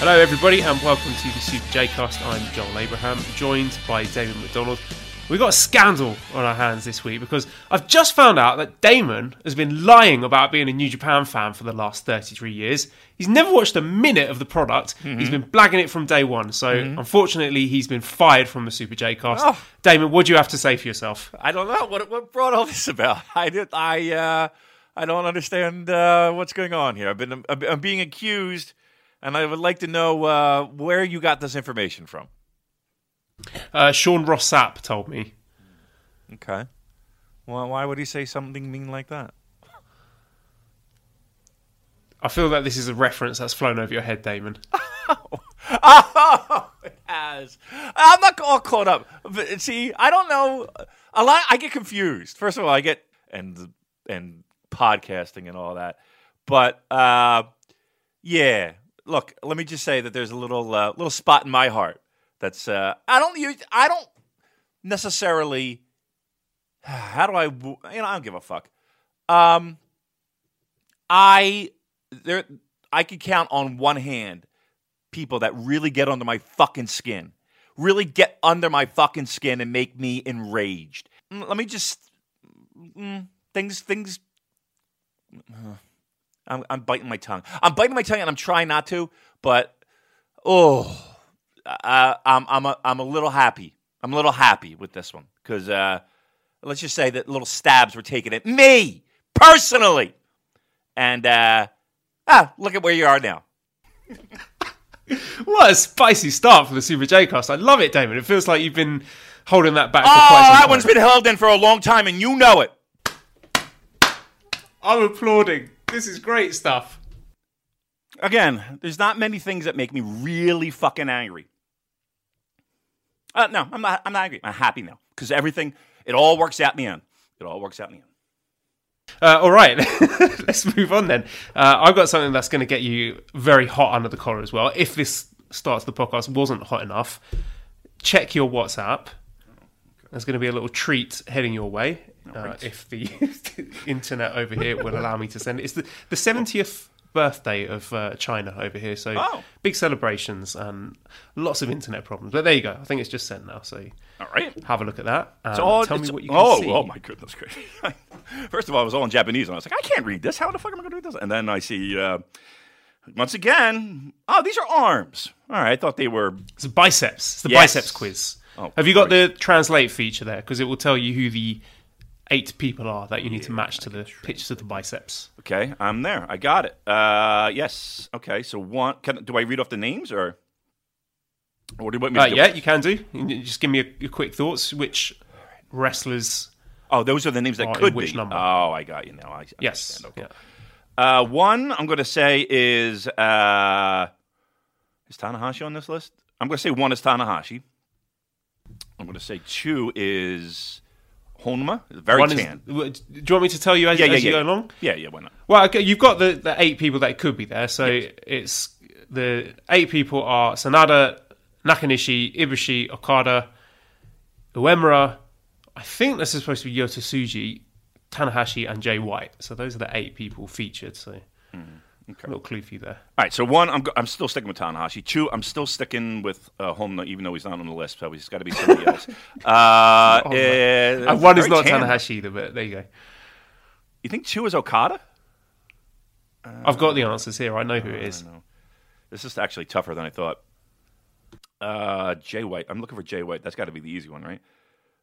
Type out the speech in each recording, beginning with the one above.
Hello, everybody, and welcome to the Super J Cast. I'm Joel Abraham, joined by Damon McDonald. We've got a scandal on our hands this week because I've just found out that Damon has been lying about being a New Japan fan for the last 33 years. He's never watched a minute of the product. He's been blagging it from day one. So, unfortunately, he's been fired from the Super J Cast. Oh. Damon, what do you have to say for yourself? I don't know what what brought all this about. I did. I uh, I don't understand uh, what's going on here. I've been I'm being accused, and I would like to know uh, where you got this information from. Uh, Sean Ross Sapp told me. Okay. Well, why would he say something mean like that? I feel that this is a reference that's flown over your head, Damon. Oh, it has. I'm not all caught up. But, see, I don't know. A lot. I get confused. First of all, I get and and podcasting and all that. But uh, yeah, look. Let me just say that there's a little uh, little spot in my heart that's. Uh, I don't use. I don't necessarily. How do I? You know, I don't give a fuck. Um, I there. I could count on one hand people that really get under my fucking skin. Really get under my fucking skin and make me enraged. Mm, Let me just mm, things things uh, I'm, I'm biting my tongue. I'm biting my tongue and I'm trying not to, but oh, uh, I'm I'm a, I'm a little happy. I'm a little happy with this one because uh, let's just say that little stabs were taken at me personally, and uh, ah, look at where you are now. What a spicy start for the Super J Cast. I love it, Damon. It feels like you've been holding that back for Oh, quite some that time. one's been held in for a long time, and you know it. I'm applauding. This is great stuff. Again, there's not many things that make me really fucking angry. Uh, no, I'm not. I'm not angry. I'm happy now because everything, it all works out in the end. It all works out in the end. Uh, all right, let's move on then. Uh, I've got something that's going to get you very hot under the collar as well. If this starts the podcast wasn't hot enough, check your WhatsApp. There's going to be a little treat heading your way uh, if the internet over here will allow me to send it. It's the, the 70th birthday of uh, China over here, so Oh. big celebrations and lots of internet problems. But there you go. I think it's just sent now, so All right. have a look at that. And It's all, tell me what you can oh, see. oh my goodness, great. First of all, it was all in Japanese, and I was like, I can't read this. How the fuck am I going to read this? And then I see, uh, once again, oh, these are arms. All right, I thought they were. It's biceps. It's the Yes. biceps quiz. Oh, Have you got the translate feature there? Because it will tell you who the eight people are that you need to match to the pictures of the biceps. Okay, I'm there. I got it. Uh, yes. Okay, so one. Can, do I read off the names or? Or do you want me to Uh, do? yeah, you can do. You Just give me a, your quick thoughts. Which wrestlers? Oh, those are the names that could which be. number? Oh, I got you now. I Yes. understand. Okay. Yeah. Uh, one I'm going to say is uh, is Tanahashi on this list? I'm going to say one is Tanahashi. I'm going to say two is Honma. Very One is, tan. w- do you want me to tell you as, as you go along? Yeah, yeah. Why not? Well, okay, you've got the, the eight people that could be there. So it's the eight people are Sanada, Nakanishi, Ibushi, Okada, Uemura. I think this is supposed to be Yota Tanahashi, and Jay White. So those are the eight people featured. So hmm. A little you there. All right, so one, I'm, I'm still sticking with Tanahashi. Two, I'm still sticking with uh, Honma, even though he's not on the list. So he's got to be somebody else. Uh, Oh, uh, one is not tan. Tanahashi either, but there you go. You think two is Okada? I've got the answers here. I know who it is. This is actually tougher than I thought. Uh, Jay White. I'm looking for Jay White. That's got to be the easy one, right?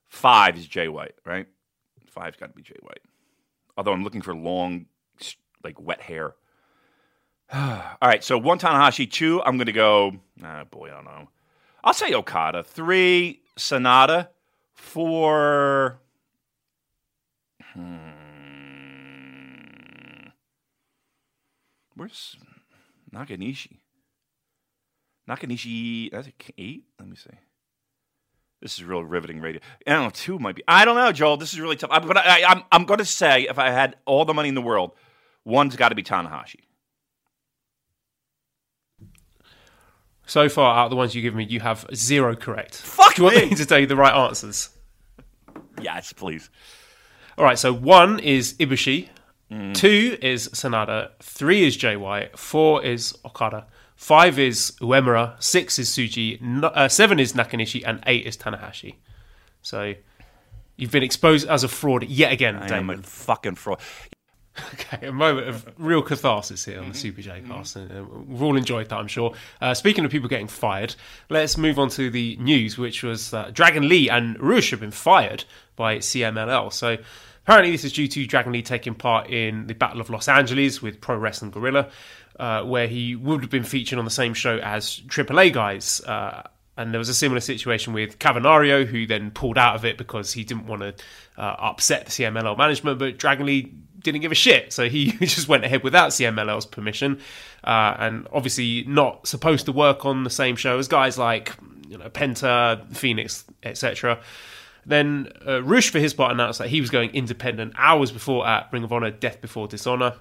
Five is Jay White, right? Five's got to be Jay White. Although I'm looking for long, like wet hair. All right, so one Tanahashi, two. I'm going to go. Ah, boy, I don't know. I'll say Okada. Three Sanada. Four. Hmm. Where's Nakanishi? Nakanishi, that's eight. Let me see. This is real riveting radio. I don't know. Two might be. I don't know, Joel. This is really tough. I, but I, I, I'm I'm going to say if I had all the money in the world, one's got to be Tanahashi. So far, out of the ones you give me, you have zero correct. Fuck Do you want me. me to tell you the right answers? Yes, please. All right, so one is Ibushi, Mm. two is Sanada, three is JY, four is Okada, five is Uemura, six is Tsuji, no, uh, seven is Nakanishi, and eight is Tanahashi. So you've been exposed as a fraud yet again, I am a fucking fraud. Okay, a moment of real catharsis here on the Super J cast. and uh, We've all enjoyed that, I'm sure. Uh, speaking of people getting fired, let's move on to the news, which was that Dragon Lee and Rush have been fired by CMLL. So apparently, this is due to Dragon Lee taking part in the Battle of Los Angeles with Pro Wrestling Guerrilla, uh, where he would have been featured on the same show as AAA guys. Uh, and there was a similar situation with Cavanario, who then pulled out of it because he didn't want to uh, upset the CMLL management. But Dragon Lee didn't give a shit, so he just went ahead without CMLL's permission, uh, and obviously not supposed to work on the same show as guys like you know Penta, Phoenix, etc. Then uh, for his part, announced that he was going independent hours before at Ring of Honor Death Before Dishonor.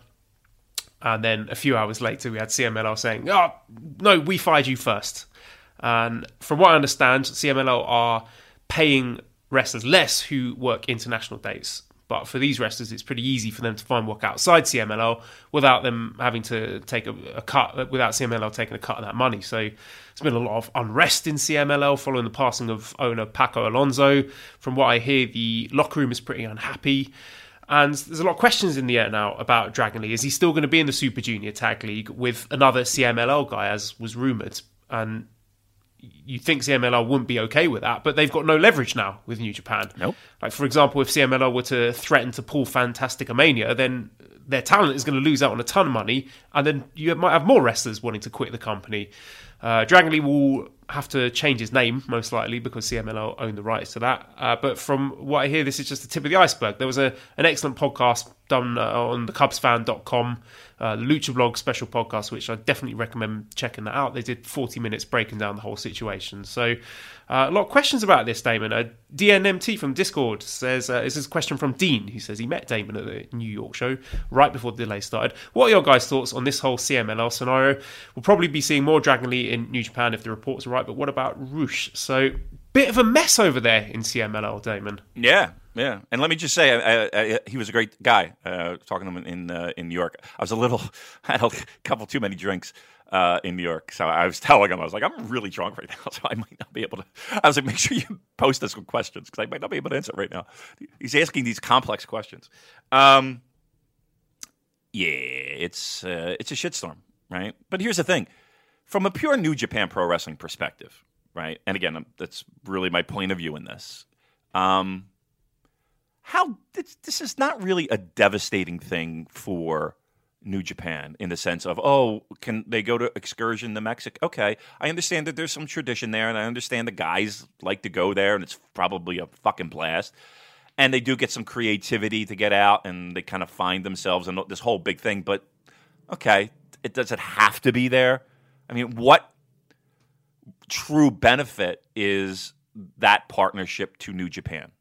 And then a few hours later, we had CMLL saying, "Oh no, we fired you first. And from what I understand, CMLL are paying wrestlers less who work international dates. But for these wrestlers, it's pretty easy for them to find work outside CMLL without them having to take a, a cut, without CMLL taking a cut of that money. So there's been a lot of unrest in CMLL following the passing of owner Paco Alonso. From what I hear, the locker room is pretty unhappy. And there's a lot of questions in the air now about Dragon Lee. Is he still going to be in the Super Junior Tag League with another CMLL guy, as was rumoured? And you think CMLL wouldn't be okay with that, but they've got no leverage now with New Japan. Nope. Like, for example, if CMLL were to threaten to pull Fantastica Mania, then their talent is going to lose out on a ton of money, and then you might have more wrestlers wanting to quit the company. Uh, Dragon Lee will have to change his name, most likely, because CMLL own the rights to that. Uh, but from what I hear, this is just the tip of the iceberg. There was a, an excellent podcast done uh, on the CubsFan.com, uh, Lucha special podcast, which I definitely recommend checking that out. They did 40 minutes breaking down the whole situation. So, uh, a lot of questions about this, Damon. Uh, DNMT from Discord says, uh, this is a question from Dean. He says he met Damon at the New York show right before the delay started. What are your guys' thoughts on this whole CMLL scenario? We'll probably be seeing more Dragon Lee in New Japan if the reports are right, but what about Rush? So, bit of a mess over there in CMLL, Damon. Yeah, yeah. And let me just say, I, I, I, he was a great guy. Uh, talking to him in uh, in New York, I was a little, I had a couple too many drinks uh, in New York, so I was telling him, I was like, I'm really drunk right now, so I might not be able to. I was like, make sure you post us with questions because I might not be able to answer right now. He's asking these complex questions. Um, yeah, it's uh, it's a shitstorm, right? But here's the thing: from a pure New Japan Pro Wrestling perspective, right? And again, that's really my point of view in this. Um, how this, is not really a devastating thing for New Japan in the sense of oh, can they go to excursion to Mexico? Okay, I understand that there's some tradition there, and I understand the guys like to go there, and it's probably a fucking blast. And they do get some creativity to get out, and they kind of find themselves in this whole big thing. But okay, it does it have to be there? I mean, what true benefit is that partnership to New Japan?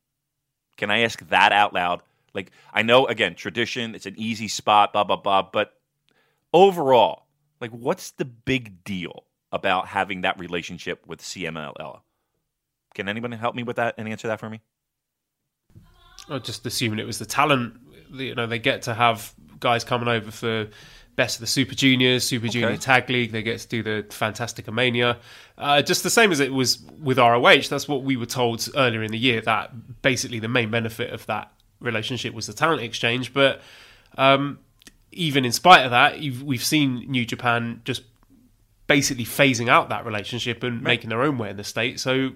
Can I ask that out loud? Like, I know, again, tradition, it's an easy spot, blah, blah, blah, but overall, like, what's the big deal about having that relationship with CMLL? Can anybody help me with that and answer that for me? I just assuming it was the talent. You know, they get to have guys coming over for best of the Super Juniors, Super Junior Tag League. They get to do the Fantastica Mania. Uh, just the same as it was with ROH. That's what we were told earlier in the year. That basically the main benefit of that relationship was the talent exchange. But um, even in spite of that, you've, we've seen New Japan just basically phasing out that relationship and making their own way in the state. So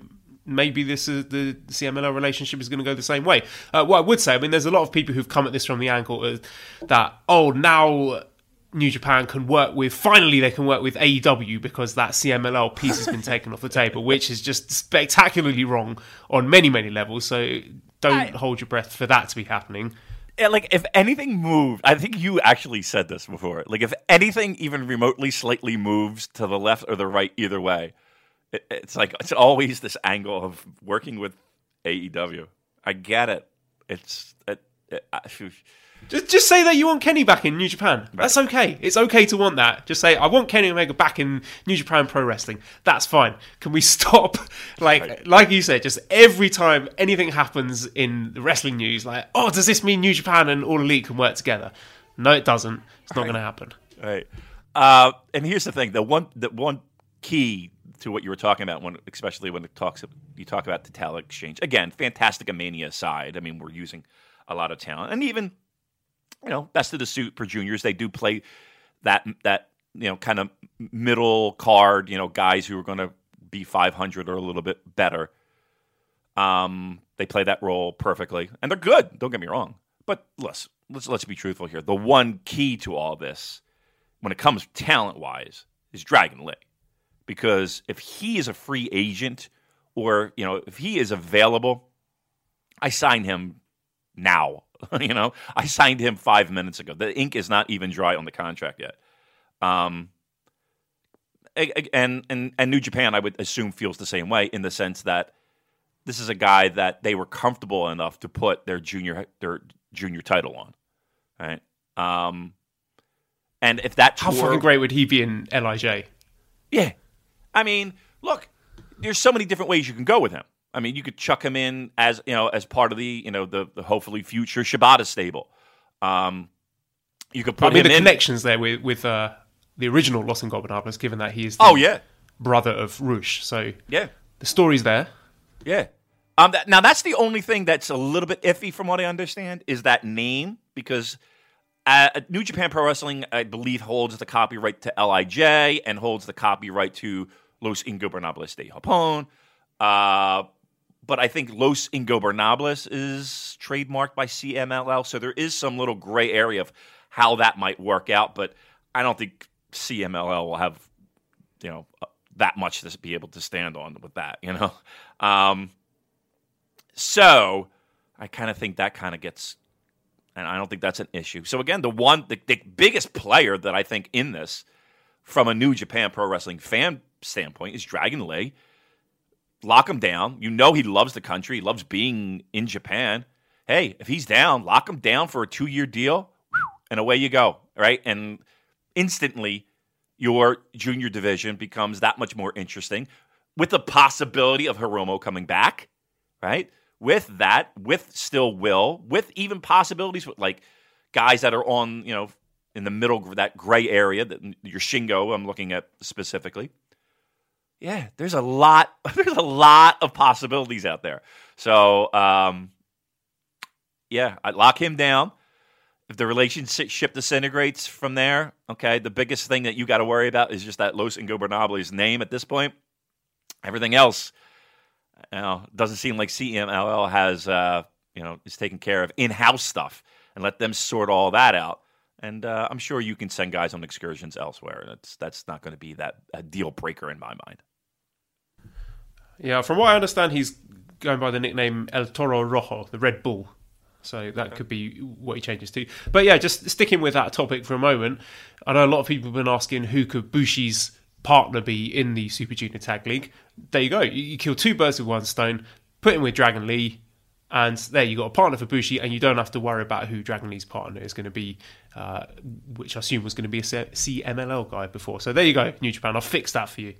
maybe this is the CMLL relationship is going to go the same way. Uh, what I would say, I mean, there's a lot of people who've come at this from the angle that oh now. New Japan can work with finally they can work with AEW because that CMLL piece has been taken off the table, which is just spectacularly wrong on many many levels. So don't I- hold your breath for that to be happening. like if anything moved, I think you actually said this before. Like if anything even remotely slightly moves to the left or the right, either way, it, it's like it's always this angle of working with AEW. I get it. It's it, it, I- Just, just say that you want Kenny back in New Japan. That's okay. It's okay to want that. Just say I want Kenny Omega back in New Japan Pro Wrestling. That's fine. Can we stop? Like, like you said, just every time anything happens in the wrestling news, like, oh, does this mean New Japan and All Elite can work together? No, it doesn't. It's not going to happen. Right. Uh, and here's the thing: the one, the one key to what you were talking about, when especially when it talks, you talk about the talent exchange. Again, Fantastica Mania aside, I mean, we're using a lot of talent, and even you know, best of the Super Juniors, they do play that that you know kind of middle card, you know, guys who are going to be 500 or a little bit better. Um, they play that role perfectly, and they're good. Don't get me wrong, but let's let's let's be truthful here. The one key to all this, when it comes talent wise, is Dragon Lee, because if he is a free agent, or you know, if he is available, I sign him now. you know, I signed him five minutes ago. The ink is not even dry on the contract yet. Um, and and and New Japan, I would assume, feels the same way in the sense that this is a guy that they were comfortable enough to put their junior their junior title on, right? Um, and if that How tour- fucking great would he be in LIJ? yeah. I mean, look, there's so many different ways you can go with him. I mean, you could chuck him in as you know as part of the you know the, the hopefully future Shibata stable. Um, you could I put mean, him the in. connections there with with uh, the original Los Ingobernables, given that he is the Oh yeah, brother of Rush. So yeah, the story's there. yeah. Um, that, now that's the only thing that's a little bit iffy, from what I understand, is that name because uh, New Japan Pro Wrestling, I believe, holds the copyright to LIJ and holds the copyright to Los Ingobernables de Japón. Uh, but I think Los Ingobernables is trademarked by CMLL, so there is some little gray area of how that might work out. But I don't think CMLL will have, you know, uh, that much to be able to stand on with that. You know, um, so I kind of think that kind of gets, and I don't think that's an issue. So again, the one, the, the biggest player that I think in this, from a New Japan Pro Wrestling fan standpoint, is Dragon Lee lock him down. You know he loves the country. He loves being in Japan. Hey, if he's down, lock him down for a two year deal, and away you go. Right, and instantly your junior division becomes that much more interesting, with the possibility of Hiromu coming back. Right, with that, with still Will, with even possibilities with like guys that are on you know in the middle that gray area that your Shingo I'm looking at specifically yeah, there's a lot. There's a lot of possibilities out there. So, um, yeah, I'd lock him down. If the relationship disintegrates from there, okay, the biggest thing that you got to worry about is just that Los Ingobernables name at this point. Everything else, you know, doesn't seem like CMLL has, uh, you know, is taking care of in-house stuff and let them sort all that out. And uh, I'm sure you can send guys on excursions elsewhere. That's that's not going to be that a deal breaker in my mind. Yeah, from what I understand, he's going by the nickname El Toro Rojo, the Red Bull. So that could be what he changes to. But yeah, just sticking with that topic for a moment, I know a lot of people have been asking who could Bushi's partner be in the Super Junior Tag League. There you go. You, you kill two birds with one stone, put him with Dragon Lee, and there you got a partner for Bushi, and you don't have to worry about who Dragon Lee's partner is going to be, uh, which I assume was going to be a CMLL guy before. So there you go, New Japan. I'll fix that for you.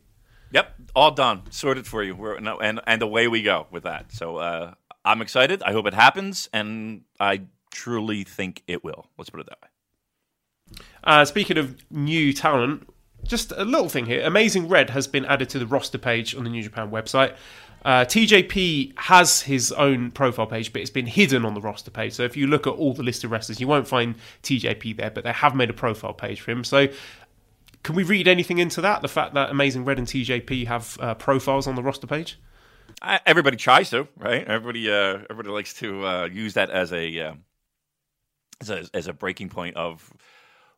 Yep, all done, sorted for you. We're, no, and and away we go with that. So uh, I'm excited. I hope it happens, and I truly think it will. Let's put it that way. Uh, speaking of new talent, just a little thing here. Amazing Red has been added to the roster page on the New Japan website. Uh, TJP has his own profile page, but it's been hidden on the roster page. So if you look at all the list of wrestlers, you won't find TJP there, but they have made a profile page for him. So can we read anything into that? The fact that Amazing Red and TJP have uh, profiles on the roster page? I, everybody tries to, right? Everybody, uh, everybody likes to uh, use that as a, uh, as a as a breaking point of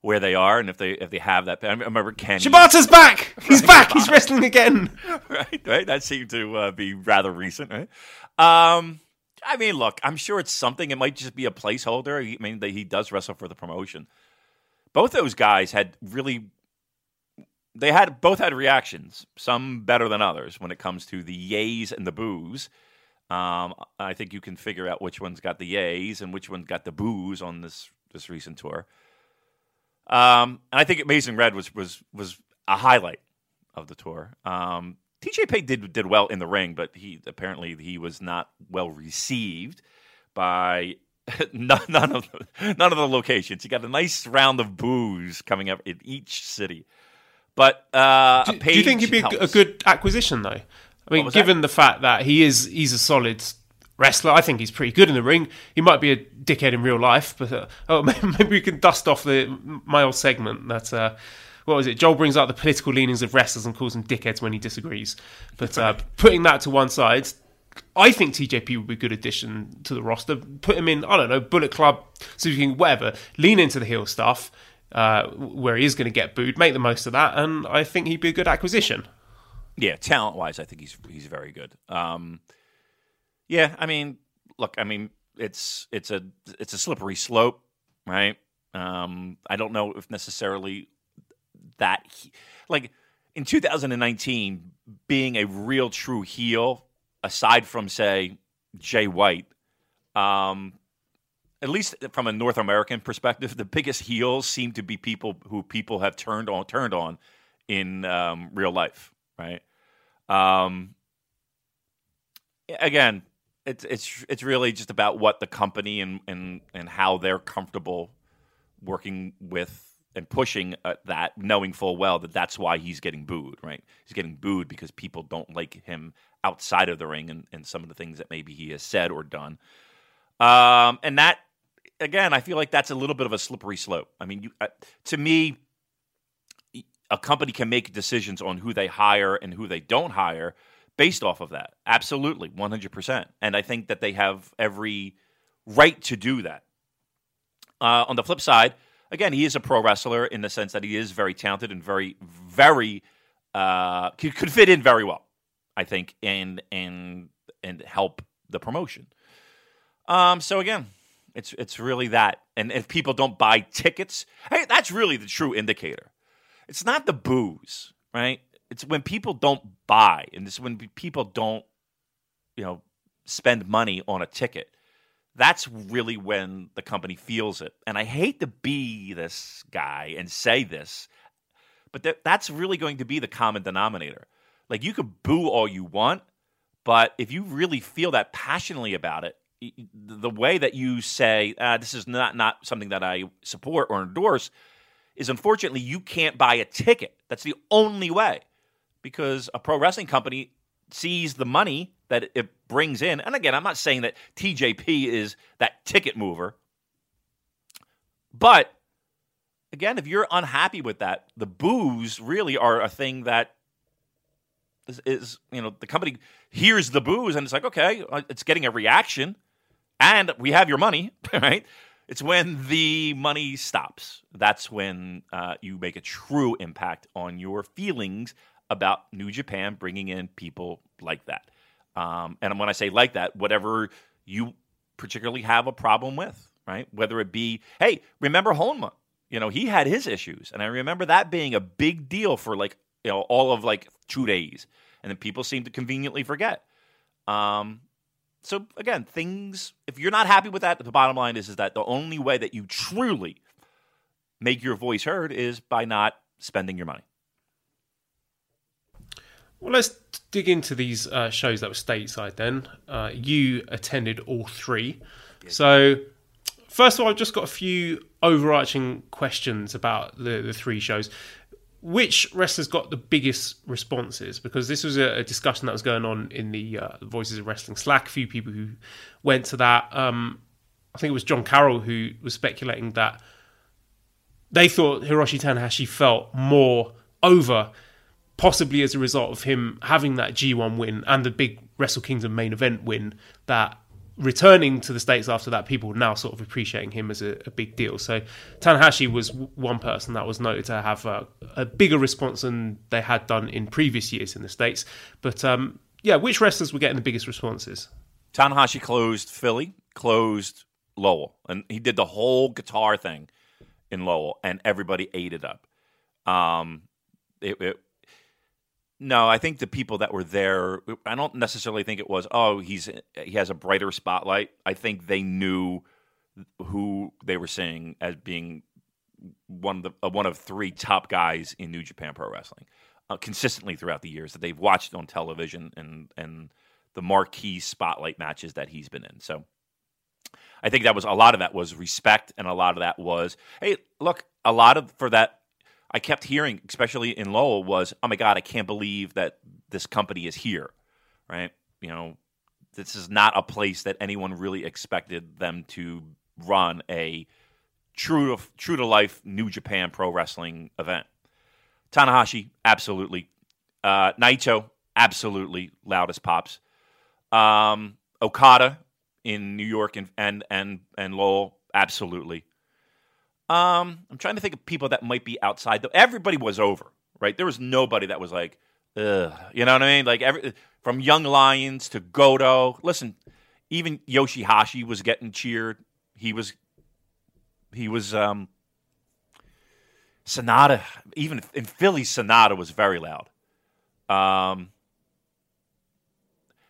where they are, and if they if they have that. I remember Ken. Shibata's back! He's back! He's wrestling again! right, right. That seemed to uh, be rather recent, right? Um, I mean, look, I'm sure it's something. It might just be a placeholder. I mean, he does wrestle for the promotion. Both those guys had really, they had both had reactions, some better than others when it comes to the yays and the boos. Um, I think you can figure out which one's got the yays and which one's got the boos on this this recent tour. Um, and I think Amazing Red was was was a highlight of the tour. Um, Pay did did well in the ring, but he apparently he was not well received by none, none of the, none of the locations. He got a nice round of boos coming up in each city. But uh, do, do, you think he'd be helps. a good acquisition though? I mean, given that? the fact that he is he's a solid wrestler, I think he's pretty good in the ring. He might be a dickhead in real life, but uh, oh, maybe we can dust off the my old segment that. Uh, what was it? Joel brings out the political leanings of wrestlers and calls them dickheads when he disagrees. But uh, putting that to one side, I think TJP would be a good addition to the roster. Put him in, I don't know, Bullet Club, can whatever, lean into the heel stuff uh, where he is going to get booed, make the most of that, and I think he'd be a good acquisition. Yeah, talent wise, I think he's he's very good. Um, yeah, I mean, look, I mean, it's it's a it's a slippery slope, right? Um, I don't know if necessarily that he, like in 2019 being a real true heel aside from say Jay White um, at least from a North American perspective the biggest heels seem to be people who people have turned on turned on in um, real life right um, again it's it's it's really just about what the company and and and how they're comfortable working with and pushing uh, that, knowing full well that that's why he's getting booed, right? He's getting booed because people don't like him outside of the ring and, and some of the things that maybe he has said or done. Um, and that, again, I feel like that's a little bit of a slippery slope. I mean, you, uh, to me, a company can make decisions on who they hire and who they don't hire based off of that. Absolutely, 100%. And I think that they have every right to do that. Uh, on the flip side, again, he is a pro wrestler in the sense that he is very talented and very, very uh, could, could fit in very well, I think, and and and help the promotion. Um, so again, it's it's really that, and if people don't buy tickets, hey, that's really the true indicator. It's not the booze, right? It's when people don't buy, and it's when people don't, you know, spend money on a ticket that's really when the company feels it. And I hate to be this guy and say this, but that, that's really going to be the common denominator. Like you could boo all you want, but if you really feel that passionately about it, the way that you say ah, this is not not something that I support or endorse is unfortunately you can't buy a ticket. That's the only way because a pro wrestling company sees the money that it brings in. And again, I'm not saying that TJP is that ticket mover. But again, if you're unhappy with that, the boos really are a thing that is, is, you know, the company hears the boos and it's like, okay, uh, it's getting a reaction and we have your money, right? It's when the money stops. That's when uh, you make a true impact on your feelings about New Japan bringing in people like that. Um, and when I say like that, whatever you particularly have a problem with, right? Whether it be, hey, remember Honma? You know, he had his issues, and I remember that being a big deal for like you know all of like two days, and then people seem to conveniently forget. Um, so again, things if you're not happy with that, the bottom line is is that the only way that you truly make your voice heard is by not spending your money. Well, let's dig into these uh, shows that were stateside then. Uh, you attended all three. So, first of all, I've just got a few overarching questions about the, the three shows. Which wrestlers got the biggest responses? Because this was a, a discussion that was going on in the uh, Voices of Wrestling Slack. A few people who went to that. Um, I think it was John Carroll who was speculating that they thought Hiroshi Tanahashi felt more over possibly as a result of him having that G1 win and the big Wrestle Kingdom main event win, that returning to the States after that, people now sort of appreciating him as a, a big deal. So Tanahashi was one person that was noted to have a, a, bigger response than they had done in previous years in the States. But um, yeah, which wrestlers were getting the biggest responses? Tanahashi closed Philly, closed Lowell, and he did the whole guitar thing in Lowell, and everybody ate it up. Um, it, it, no, I think the people that were there, I don't necessarily think it was. Oh, he's he has a brighter spotlight. I think they knew who they were seeing as being one of the uh, one of three top guys in New Japan Pro Wrestling, uh, consistently throughout the years that they've watched on television and and the marquee spotlight matches that he's been in. So I think that was a lot of that was respect, and a lot of that was, hey, look, a lot of for that. I kept hearing, especially in Lowell, was, oh my god, I can't believe that this company is here, right? You know, this is not a place that anyone really expected them to run a true to true to life New Japan Pro Wrestling event. Tanahashi, absolutely. Uh, Naito, absolutely loudest pops. Um, Okada in New York and and and, and Lowell, absolutely. Um, I'm trying to think of people that might be outside. Though everybody was over, right? There was nobody that was like, Ugh. you know what I mean? Like every from Young Lions to Goto. Listen, even Yoshihashi was getting cheered. He was he was um Sanada. Even in Philly, Sanada was very loud. Um,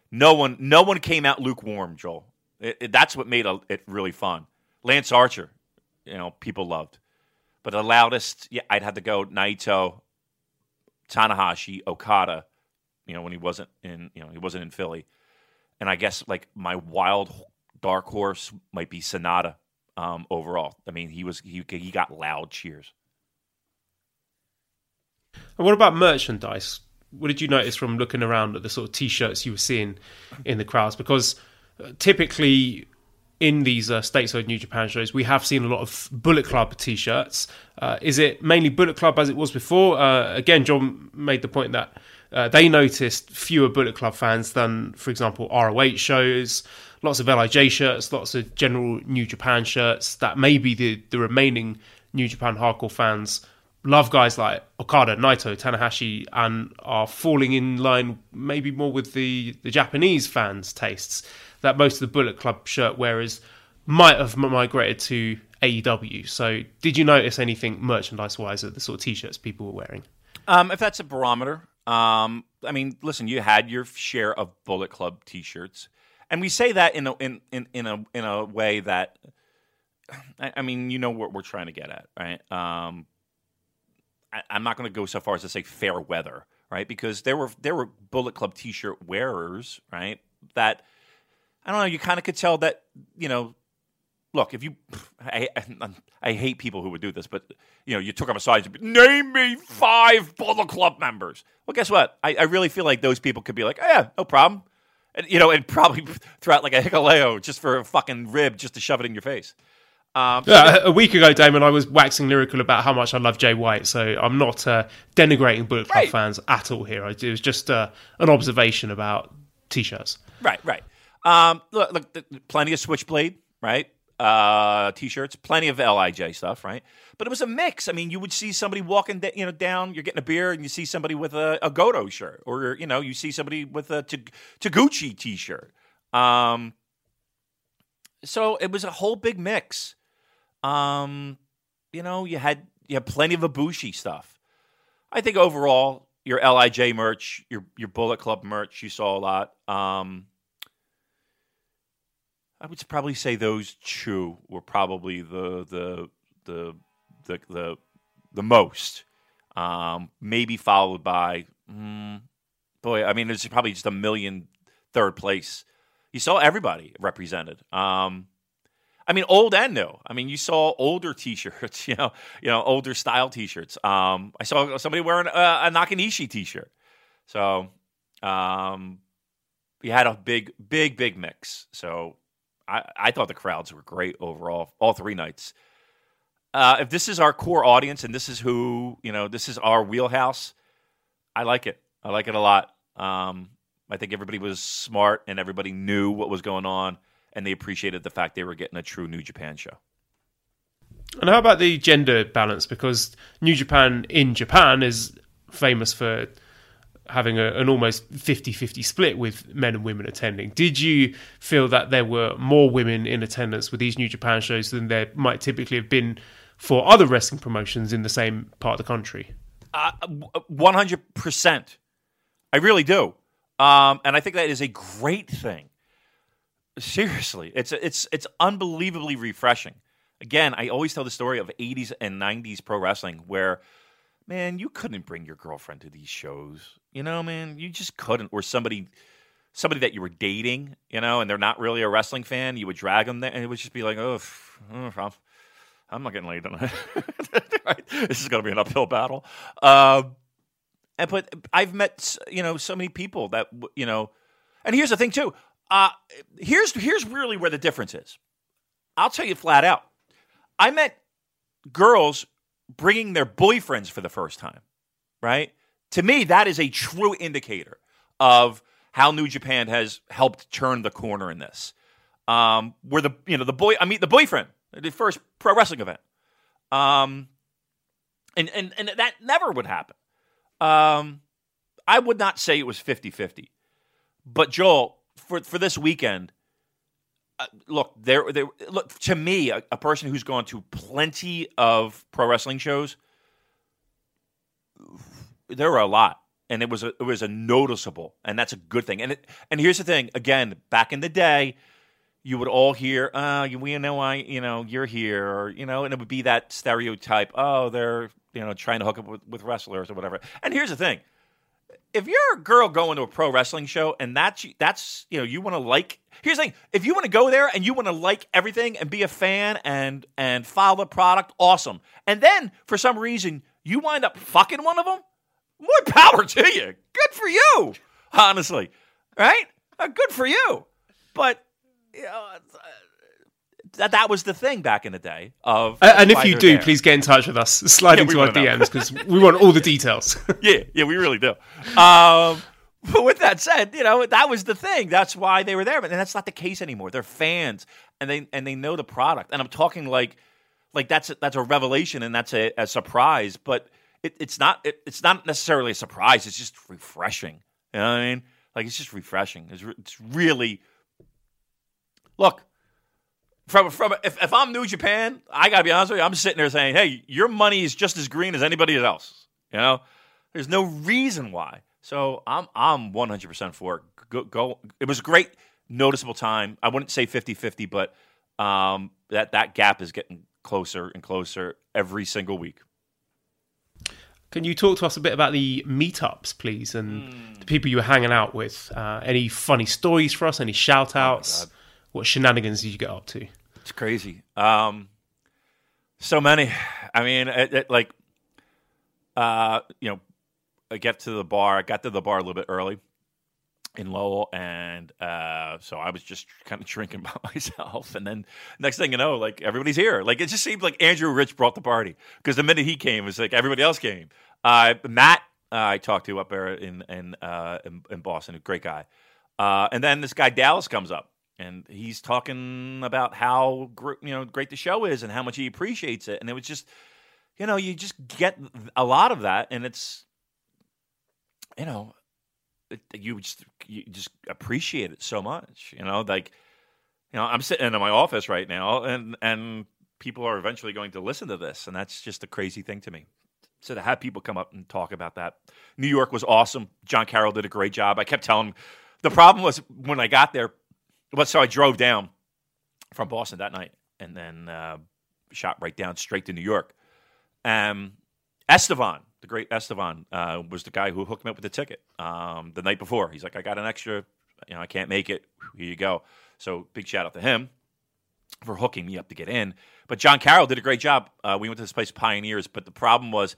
no one, no one came out lukewarm, Joel. It, it, that's what made it really fun. Lance Archer, you know, people loved, but the loudest, yeah, I'd have to go Naito, Tanahashi, Okada. You know, when he wasn't in, you know, he wasn't in Philly, and I guess like my wild dark horse might be Sanada. Um, overall, I mean, he was he he got loud cheers. And what about merchandise? What did you notice from looking around at the sort of t-shirts you were seeing in the crowds? Because uh, typically in these uh, stateside New Japan shows, we have seen a lot of Bullet Club t-shirts. Uh, is it mainly Bullet Club as it was before? Uh, again, John made the point that uh, they noticed fewer Bullet Club fans than, for example, ROH shows. Lots of LIJ shirts, lots of general New Japan shirts. That maybe the the remaining New Japan hardcore fans love guys like Okada, Naito, Tanahashi, and are falling in line maybe more with the, the Japanese fans' tastes that most of the Bullet Club shirt wearers might have migrated to AEW. So, did you notice anything merchandise wise at the sort of t shirts people were wearing? Um, if that's a barometer, um, I mean, listen, you had your share of Bullet Club t shirts. And we say that in a, in, in, in a in a way that I, I mean, you know what we're trying to get at, right? Um, I, am not going to go so far as to say fair weather, right? Because there were there were Bullet Club T-shirt wearers, right? That I don't know. You kind of could tell that you know. Look, if you, I, I, I, hate people who would do this, but you know, you took them aside. And, Name me five Bullet Club members. Well, guess what? I, I really feel like those people could be like, oh, yeah, no problem. And, you know, and probably throw out like a Hikuleo just for a fucking rib, just to shove it in your face. Um, yeah, a week ago, Damon, I was waxing lyrical about how much I love Jay White, so I'm not uh, denigrating Bullet Club right. fans at all here. It was just uh, an observation about t-shirts. Right, right. Um, look, look, plenty of Switchblade, right? Uh, t-shirts, plenty of LIJ stuff, right? But it was a mix. I mean, you would see somebody walking, you know, down. You're getting a beer, and you see somebody with a, a Goto shirt, or you know, you see somebody with a Taguchi t-shirt. Um, so it was a whole big mix. Um, you know, you had you had plenty of Ibushi stuff. I think overall, your LIJ merch, your your Bullet Club merch, you saw a lot. Um, I would probably say those two were probably the the the the the, the most. Um, maybe followed by, mm, boy, I mean, there's probably just a million third place. You saw everybody represented. Um, I mean, old and new. I mean, you saw older T-shirts, you know, you know, older style T-shirts. Um, I saw somebody wearing a, a Nakanishi T-shirt. So, um, we had a big, big, big mix. So, I, thought the crowds were great overall, all three nights. Uh, if this is our core audience and this is who you know, this is our wheelhouse. I like it. I like it a lot. Um, I think everybody was smart and everybody knew what was going on and they appreciated the fact they were getting a true New Japan show. And how about the gender balance? Because New Japan in Japan is famous for having a, an almost 50-50 split with men and women attending. Did you feel that there were more women in attendance with these New Japan shows than there might typically have been for other wrestling promotions in the same part of the country? Hundred percent. I really do, um, and I think that is a great thing. Seriously, it's it's it's unbelievably refreshing. Again, I always tell the story of '80s and '90s pro wrestling where, man, you couldn't bring your girlfriend to these shows. You know, man, you just couldn't. Or somebody, somebody that you were dating, you know, and they're not really a wrestling fan, you would drag them there, and it would just be like, oh, I'm, I'm not getting laid tonight. right? This is going to be an uphill battle. Um, and but I've met you know so many people that you know, and here's the thing too. Uh, here's here's really where the difference is. I'll tell you flat out. I met girls bringing their boyfriends for the first time, right? To me, that is a true indicator of how New Japan has helped turn the corner in this. Um, where the you know the boy, I mean the boyfriend, the first pro wrestling event, um, and and and that never would happen. Um, I would not say it was 50-50. but Joel for for this weekend. Uh, look, there, there. Look to me, a, a person who's gone to plenty of pro wrestling shows there were a lot and it was a, it was a noticeable and that's a good thing. And it, and here's the thing again back in the day you would all hear uh we know I you know you're here or you know and it would be that stereotype oh they're you know trying to hook up with, with wrestlers or whatever. And here's the thing if you're a girl going to a pro wrestling show and that's that's you know you want to like here's the thing if you want to go there and you want to like everything and be a fan and and follow the product awesome. And then for some reason you wind up fucking one of them more power to you. Good for you, honestly. Right? Uh, good for you. But you know, uh, that that was the thing back in the day. Of uh, and if you do, there. please get in touch with us. Slide yeah, into our DMs because we want all the details. yeah, yeah, we really do. Um, but with that said, you know that was the thing. That's why they were there. But that's not the case anymore. They're fans, and they and they know the product. And I'm talking like like that's a, that's a revelation and that's a, a surprise. But it, it's not it, it's not necessarily a surprise. It's just refreshing. You know what I mean? Like it's just refreshing. It's, re- it's really look from from if, if I'm New Japan, I gotta be honest with you. I'm sitting there saying, hey, your money is just as green as anybody else. You know, there's no reason why. So I'm I'm 100 percent for it. Go, go. It was a great noticeable time. I wouldn't say 50-50, but um, that that gap is getting closer and closer every single week. Can you talk to us a bit about the meetups, please, and mm. the people you were hanging out with? Uh, any funny stories for us? Any shout outs? Oh what shenanigans did you get up to? It's crazy. Um, so many. I mean, it, it, like, uh, you know, I get to the bar. I got to the bar a little bit early in Lowell, and uh, so I was just kind of drinking by myself. And then next thing you know, like everybody's here. Like it just seemed like Andrew Rich brought the party because the minute he came, was like everybody else came. Uh, Matt, uh, I talked to up there in in, uh, in, in Boston, a great guy. Uh, and then this guy Dallas comes up, and he's talking about how gr- you know great the show is and how much he appreciates it. And it was just, you know, you just get a lot of that, and it's, you know, you just you just appreciate it so much. You know, like you know, I'm sitting in my office right now, and and people are eventually going to listen to this, and that's just a crazy thing to me. So to have people come up and talk about that, New York was awesome. John Carroll did a great job. I kept telling him the problem was when I got there. Well, so I drove down from Boston that night, and then uh, shot right down straight to New York. Um, Estevan, the great Estevan, uh, was the guy who hooked me up with the ticket um, the night before. He's like, I got an extra, you know, I can't make it. Here you go. So big shout out to him for hooking me up to get in. But John Carroll did a great job. Uh, we went to this place, Pioneers, but the problem was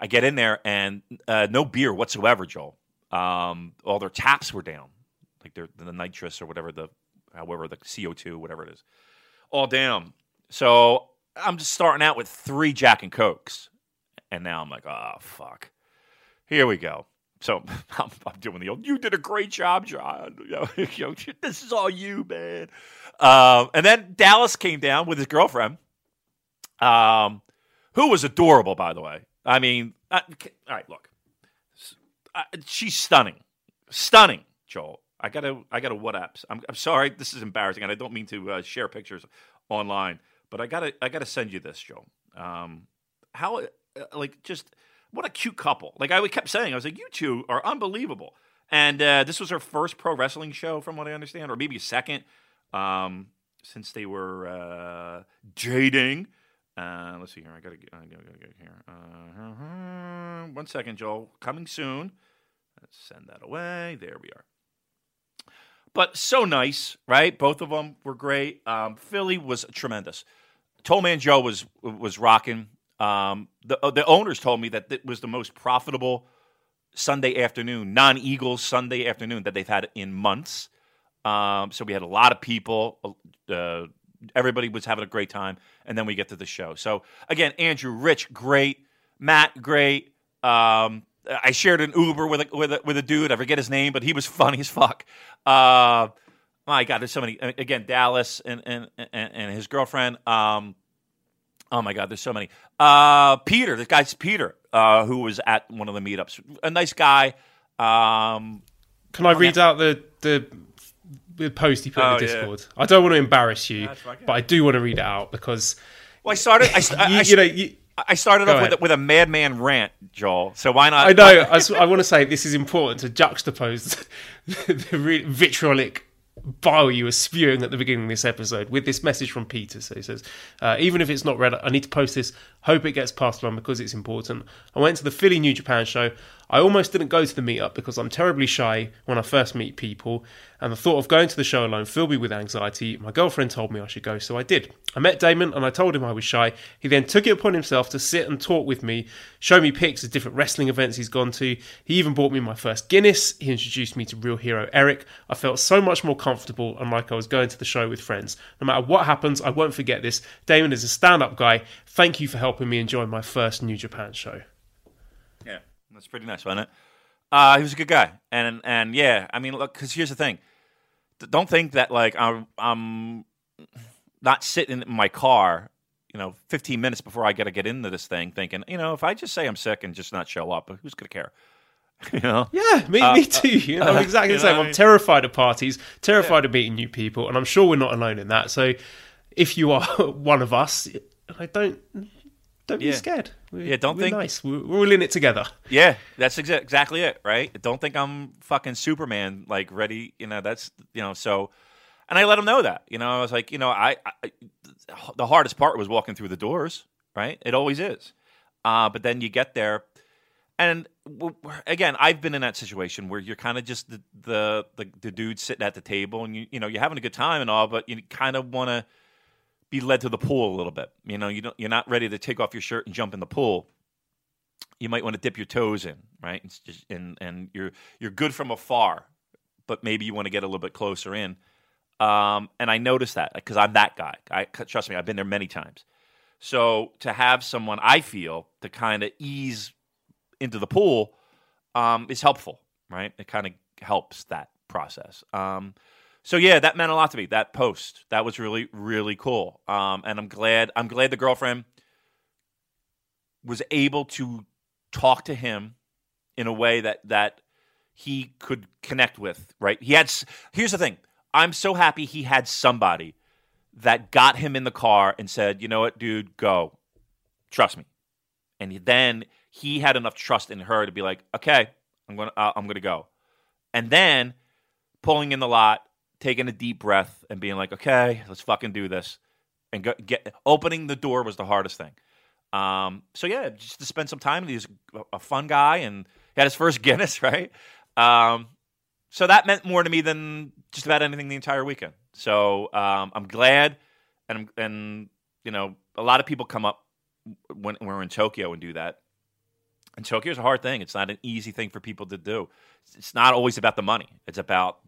I get in there and uh, no beer whatsoever, Joel. Um, all their taps were down, like their, the nitrous or whatever the, however the CO two, whatever it is, all down. So I'm just starting out with three Jack and Cokes. And now I'm like, oh, fuck. Here we go. So I'm, I'm doing the old, you did a great job, John. This is all you, man. Um, and then Dallas came down with his girlfriend, um, who was adorable, by the way. I mean, uh, all right, look. uh, she's stunning, stunning, Joel. I gotta, I gotta WhatsApps. I'm, I'm sorry, this is embarrassing, and I don't mean to uh, share pictures online, but I gotta, I gotta send you this, Joe. Um, how, like, just what a cute couple. Like I kept saying, I was like, you two are unbelievable. And uh, this was her first pro wrestling show, from what I understand, or maybe second, um, since they were uh, dating. Uh, let's see here. I gotta get, I gotta get here. Uh, one second, Joel. Coming soon. Let's send that away. There we are. But so nice, right? Both of them were great. Um, Philly was tremendous. Toll Man Joe was was rocking. Um, the the owners told me that it was the most profitable Sunday afternoon, non Eagles Sunday afternoon that they've had in months. Um, so we had a lot of people. Uh, everybody was having a great time, and then we get to the show. So again, Andrew, Rich, great. Matt, great. Um, I shared an Uber with a, with a, with a dude. I forget his name, but he was funny as fuck. Uh, my God, there's so many. Again, Dallas and and and, and his girlfriend. Um, oh my God, there's so many. Uh, Peter, this guy's Peter, uh, who was at one of the meetups. A nice guy. Um, Can I read out the the the post he put Oh, in the yeah. Discord? I don't want to embarrass you, but I do want to read it out because well, I started. I, you, I, you know. You, I started off with a, with a madman rant, Joel. So why not? I know. I, I want to say this is important to juxtapose the re- vitriolic bile you were spewing at the beginning of this episode with this message from Peter. So he says, uh, even if it's not read, I need to post this. Hope it gets passed on because it's important. I went to the Philly New Japan show. I almost didn't go to the meetup because I'm terribly shy when I first meet people, and the thought of going to the show alone filled me with anxiety. My girlfriend told me I should go, so I did. I met Damon and I told him I was shy. He then took it upon himself to sit and talk with me, show me pics of different wrestling events he's gone to. He even bought me my first Guinness. He introduced me to real hero Eric. I felt so much more comfortable and like I was going to the show with friends. No matter what happens, I won't forget this. Damon is a stand up guy. Thank you for helping me enjoy my first New Japan show. Yeah, that's pretty nice, wasn't it? Uh, he was a good guy, and and yeah, I mean, look, because here's the thing: don't think that like I'm I'm not sitting in my car, you know, 15 minutes before I got to get into this thing, thinking, you know, if I just say I'm sick and just not show up, who's gonna care? you know? Yeah, me, me too. You know, I'm exactly the same. know what I I'm terrified of parties, terrified of meeting new people, and I'm sure we're not alone in that. So, if you are one of us, I don't don't Yeah. be scared. We're, Yeah, don't think- nice. We're, we're all in it together. Yeah, that's exa- exactly it, right? Don't think I'm fucking Superman, like ready. You know, that's you know. So, and I let him know that. You know, I was like, you know, I, I the hardest part was walking through the doors, right? It always is. Uh, but then you get there, and again, I've been in that situation where you're kind of just the, the the the dude sitting at the table, and you you know you're having a good time and all, but you kind of want to be led to the pool a little bit. You know, you don't, you're not ready to take off your shirt and jump in the pool you might want to dip your toes in, right? It's just, and and you're you're good from afar, but maybe you want to get a little bit closer in. Um, and I noticed that because I'm that guy. I trust me, I've been there many times. So to have someone I feel to kind of ease into the pool um, is helpful, right? It kind of helps that process. Um, so yeah, that meant a lot to me. That post. That was really really cool, um, and I'm glad I'm glad the girlfriend was able to talk to him in a way that that he could connect with right? He had here's the thing. I'm so happy he had somebody that got him in the car and said you know what dude? Go. Trust me. And then he had enough trust in her to be like okay i'm gonna uh, i'm gonna go. And then pulling in the lot taking a deep breath and being like okay let's fucking do this and go, get opening the door was the hardest thing um, so yeah, just to spend some time. He's a- fun guy and he had his first Guinness, right? Um, so that meant more to me than just about anything the entire weekend. So um, I'm glad, and and you know, a lot of people come up when, when we're in Tokyo and do that. And Tokyo is a hard thing. It's not an easy thing for people to do. It's not always about the money. It's about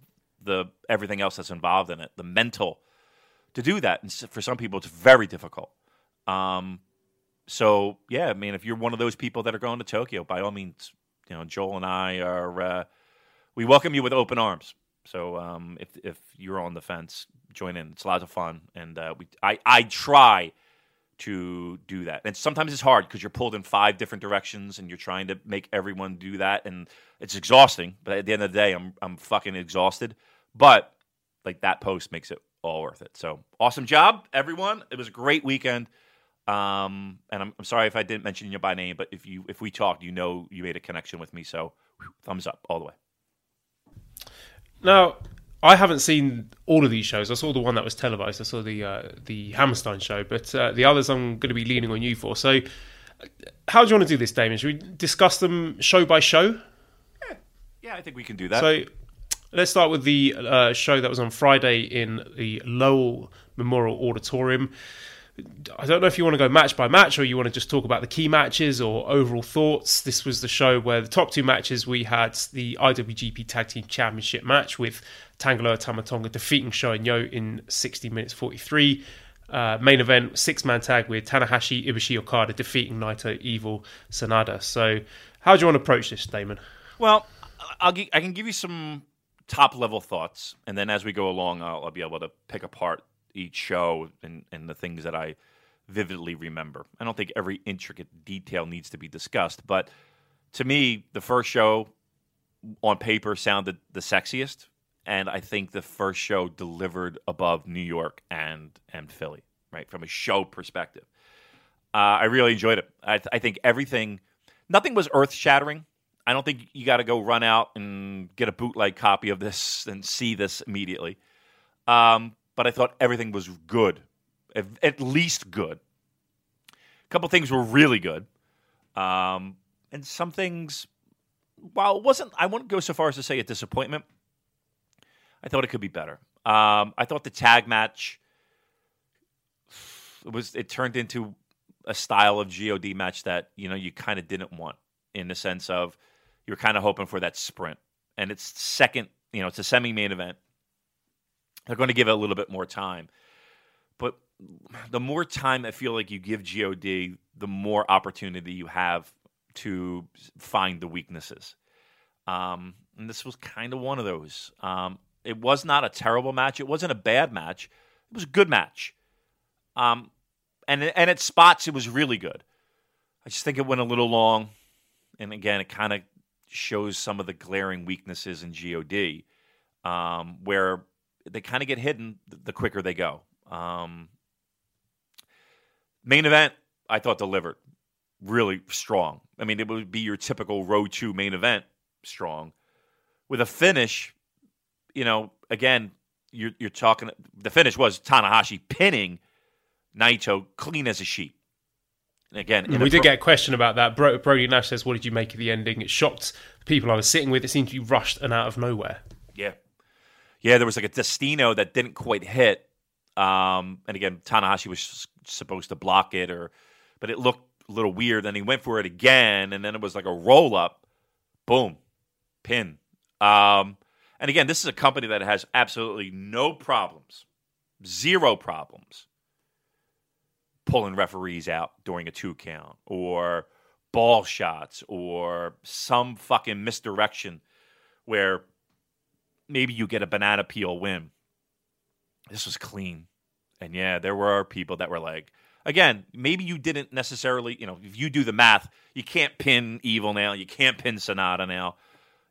the everything else that's involved in it, the mental to do that. And for some people, it's very difficult. Um, so yeah, I mean, if you're one of those people that are going to Tokyo, by all means, you know, Joel and I are uh, we welcome you with open arms. So um, if if you're on the fence, join in. It's lots of fun, and uh, we I I try to do that. And sometimes it's hard because you're pulled in five different directions and you're trying to make everyone do that, and it's exhausting. But at the end of the day, I'm I'm fucking exhausted. But like that post makes it all worth it. So awesome job, everyone. It was a great weekend. Um, and I'm, I'm sorry if I didn't mention you by name, but if you if we talked, you know you made a connection with me. So whew, thumbs up all the way. Now, I haven't seen all of these shows. I saw the one that was televised. I saw the uh, the Hammerstein show, but uh, the others I'm going to be leaning on you for. So, how do you want to do this, Damon? Should we discuss them show by show? Yeah, I think we can do that. So, let's start with the uh, show that was on Friday in the Lowell Memorial Auditorium. I don't know if you want to go match by match or you want to just talk about the key matches or overall thoughts. This was the show where the top two matches we had the IWGP Tag Team Championship match with Tanga Loa Tamatonga defeating Yo in 60 minutes 43. Uh, main event six man tag with Tanahashi Ibushi Okada defeating Naito Evil Sanada. So, how do you want to approach this, Damon? Well, I'll I can give you some top level thoughts, and then as we go along, I'll, I'll be able to pick apart each show and, and the things that I vividly remember. I don't think every intricate detail needs to be discussed, but to me, the first show on paper sounded the sexiest, and I think the first show delivered above New York and and Philly, right from a show perspective. Uh, I really enjoyed it. I, th- I think everything, nothing was earth shattering. I don't think you got to go run out and get a bootleg copy of this and see this immediately. Um, but I thought everything was good, at, least good. A couple things were really good, um, and some things, while it wasn't, I wouldn't go so far as to say a disappointment. I thought it could be better. Um, I thought the tag match was it turned into a style of God match that you know you kind of didn't want in the sense of you're kind of hoping for that sprint, and it's second. You know, it's a semi-main event. They're going to give it a little bit more time, but the more time I feel like you give God, the more opportunity you have to find the weaknesses. Um, and this was kind of one of those. Um, it was not a terrible match. It wasn't a bad match. It was a good match. Um, and and at spots it was really good. I just think it went a little long, and again, it kind of shows some of the glaring weaknesses in God, um, where they kind of get hidden the quicker they go. Um, main event, I thought delivered really strong. I mean, it would be your typical Road to main event strong with a finish. You know, again, you're you're talking. The finish was Tanahashi pinning Naito clean as a sheet. Again, in we did pro- get a question about that. Bro- Brody Nash says, "What did you make of the ending?" It shocked the people I was sitting with. It seemed to be rushed and out of nowhere. Yeah. Yeah, there was like a Destino that didn't quite hit. Um, and again, Tanahashi was supposed to block it or but it looked a little weird. Then he went for it again, and then it was like a roll up. Boom. Pin. Um, and again, this is a company that has absolutely no problems. Zero problems pulling referees out during a two count or ball shots or some fucking misdirection where maybe you get a banana peel win. This was clean. And yeah, there were people that were like, again, maybe you didn't necessarily, you know, if you do the math, you can't pin Evil now, you can't pin Sanada now,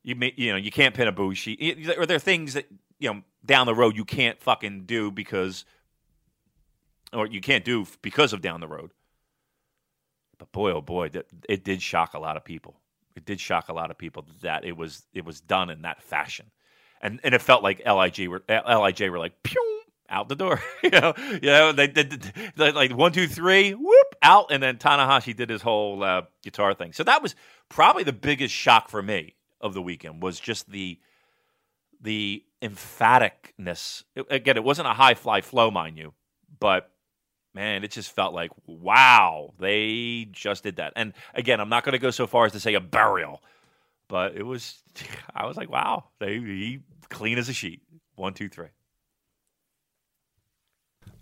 you may, you know, you can't pin Ibushi. Or there are things that you know down the road you can't fucking do because, or you can't do because of down the road. But boy, oh boy, that- it did shock a lot of people. It did shock a lot of people that it was it was done in that fashion, and and it felt like LIJ were LIJ were like pew out the door. you know, you know they did like one two three whoop out, and then Tanahashi did his whole uh, guitar thing. So that was probably the biggest shock for me of the weekend was just the the emphaticness. Again, it wasn't a high fly flow, mind you, but man, it just felt like wow, they just did that. And again, I'm not going to go so far as to say a burial, but it was. I was like, wow, they he clean as a sheet. One, two, three.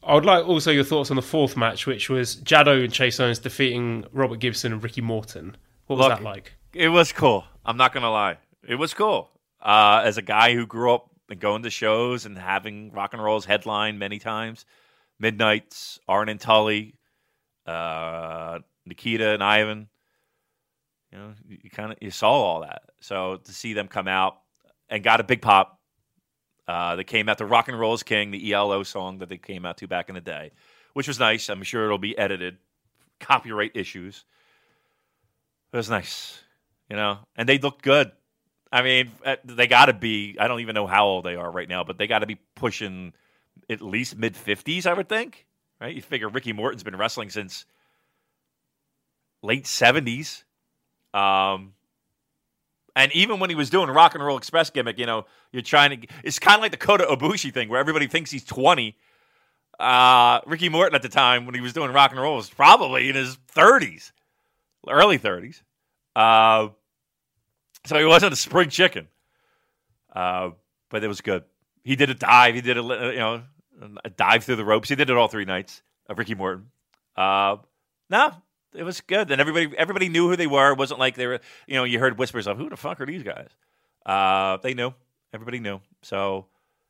I would like also your thoughts on the fourth match, which was Jado and Chase Owens defeating Robert Gibson and Ricky Morton. What was Look, that like? It was cool. I'm not gonna lie. It was cool. Uh, as a guy who grew up going to shows and having rock and roll's headline many times, Midnight's, Arn and Tully, uh, Nikita and Ivan. You know, you, kind of you saw all that. So to see them come out and got a big pop. Uh, they came out to "Rock and Roll's King," the ELO song that they came out to back in the day, which was nice. I'm sure it'll be edited, copyright issues. It was nice, you know, and they looked good. I mean, uh, they got to be. I don't even know how old they are right now, but they got to be pushing at least mid fifties. I would think, right? You figure Ricky Morton's been wrestling since late seventies. Um, and even when he was doing Rock and Roll Express gimmick, you know, you're trying to. It's kind of like the Kota Ibushi thing, where everybody thinks he's 20. Uh, Ricky Morton at the time when he was doing Rock and Roll was probably in his 30s, early 30s. Uh, so he wasn't a spring chicken. Uh, but it was good. He did a dive. He did a you know a dive through the ropes. He did it all three nights of Ricky Morton. Uh, no, it was good. And everybody everybody knew who they were. It wasn't like they were, you know, you heard whispers of who the fuck are these guys? Uh, they knew. Everybody knew. So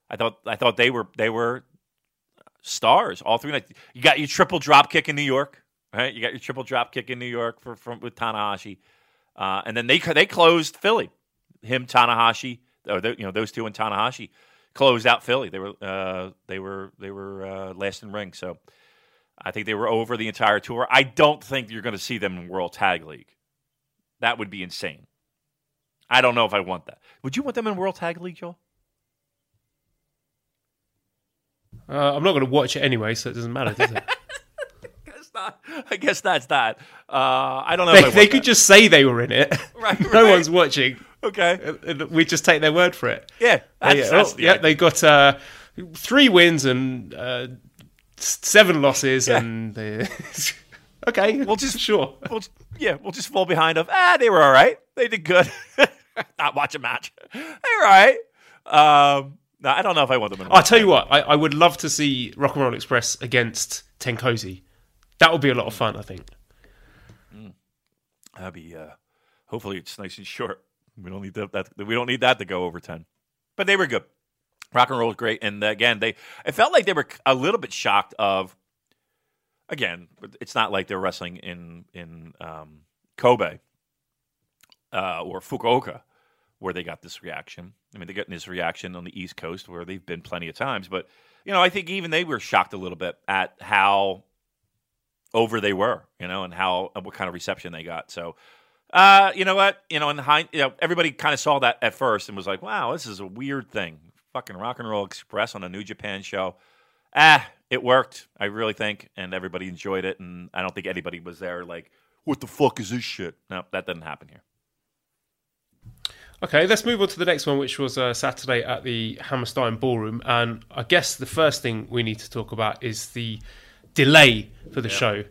I thought I thought they were they were stars all three nights. You got your triple drop kick in New York, right? You got your triple drop kick in New York for from with Tanahashi, uh, and then they they closed Philly. Him Tanahashi, or the, you know those two and Tanahashi closed out Philly. They were uh, they were they were uh, last in ring. So I think they were over the entire tour. I don't think you're going to see them in World Tag League. That would be insane. I don't know if I want that. Would you want them in World Tag League, Joel? Uh, I'm not going to watch it anyway, so it doesn't matter, does it? I guess not. I guess that's that. Uh, I don't know. they if I they could that. just say they were in it. Right, no right. one's watching. Okay. and We just take their word for it. Yeah, that's, yeah, that's oh, the yeah, they got uh, three wins and uh, seven losses, Yeah. and they... okay, well, just sure. We'll, yeah, we'll just fall behind of ah, they were all right. They did good. Not watch a match. They were all right. Um, no, I don't know if I want them in. I'll tell you what, I, I would love to see Rock and Roll Express against TenCozy. That would be a lot of fun, I think. That'd be. Uh, hopefully, it's nice and short. We don't need that. We don't need that to go over ten. But they were good. Rock and roll was great, and again, they. It felt like they were a little bit shocked of. Again, it's not like they're wrestling in in um, Kobe uh, or Fukuoka, where they got this reaction. I mean, they got this reaction on the East Coast where they've been plenty of times, but you know, I think even they were shocked a little bit at how over they were, you know, and how what kind of reception they got. So, uh, you know what, you know, in hind, you know, everybody kind of saw that at first and was like, "Wow, this is a weird thing." Fucking Rock and Roll Express on a New Japan show. Ah, it worked. I really think, and everybody enjoyed it. And I don't think anybody was there like, "What the fuck is this shit?" No, that didn't happen here. Okay, let's move on to the next one, which was uh, Saturday at the Hammerstein Ballroom. And I guess the first thing we need to talk about is the delay for the show.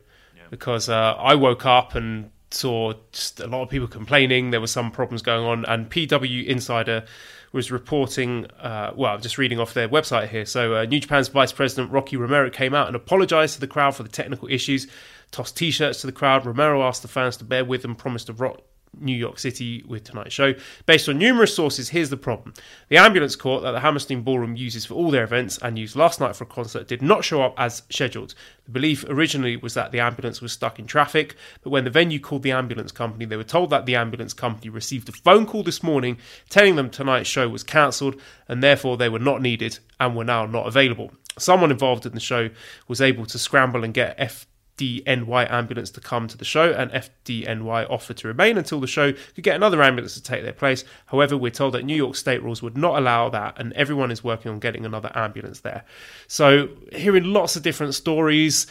Because uh, I woke up and saw just a lot of people complaining. There were some problems going on. And PW Insider was reporting, uh, well, I'm just reading off their website here. So, uh, New Japan's Vice President Rocky Romero came out and apologized to the crowd for the technical issues, tossed t shirts to the crowd. Romero asked the fans to bear with and promised to rock New York City with tonight's show. Based on numerous sources, here's the problem. The ambulance court that the Hammerstein Ballroom uses for all their events and used last night for a concert did not show up as scheduled. The belief originally was that the ambulance was stuck in traffic, but when the venue called the ambulance company, they were told that the ambulance company received a phone call this morning telling them tonight's show was cancelled and therefore they were not needed and were now not available. Someone involved in the show was able to scramble and get F. FDNY ambulance to come to the show, and FDNY offered to remain until the show could get another ambulance to take their place. However, we're told that New York state rules would not allow that, and everyone is working on getting another ambulance there. So, hearing lots of different stories.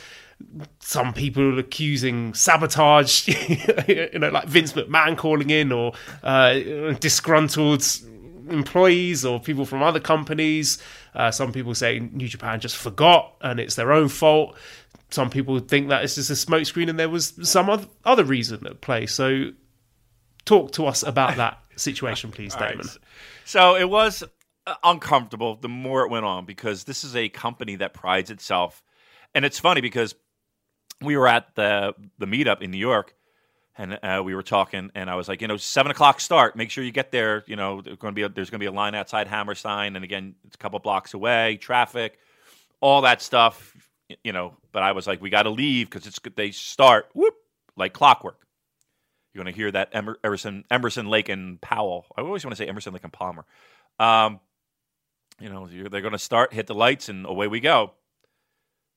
Some people accusing sabotage, you know, like Vince McMahon calling in, or uh, disgruntled employees or people from other companies. Uh, some people say New Japan just forgot and it's their own fault. Some people think that it's just a smokescreen and there was some oth- other reason at play. So, talk to us about that situation, please, All right. Damon. So it was uh, uncomfortable the more it went on because this is a company that prides itself, and it's funny because we were at the the meetup in New York, and uh, we were talking, and I was like, you know, seven o'clock start. Make sure you get there. You know, there's going to be a, there's going to be a line outside Hammerstein, and again, it's a couple blocks away. Traffic, all that stuff. You know, but I was like, we got to leave because it's they start whoop like clockwork. You're going to hear that Emer- Emerson, Emerson, Lake, and Powell. I always want to say Emerson, Lake, and Palmer. Um, you know, they're going to start, hit the lights, and away we go.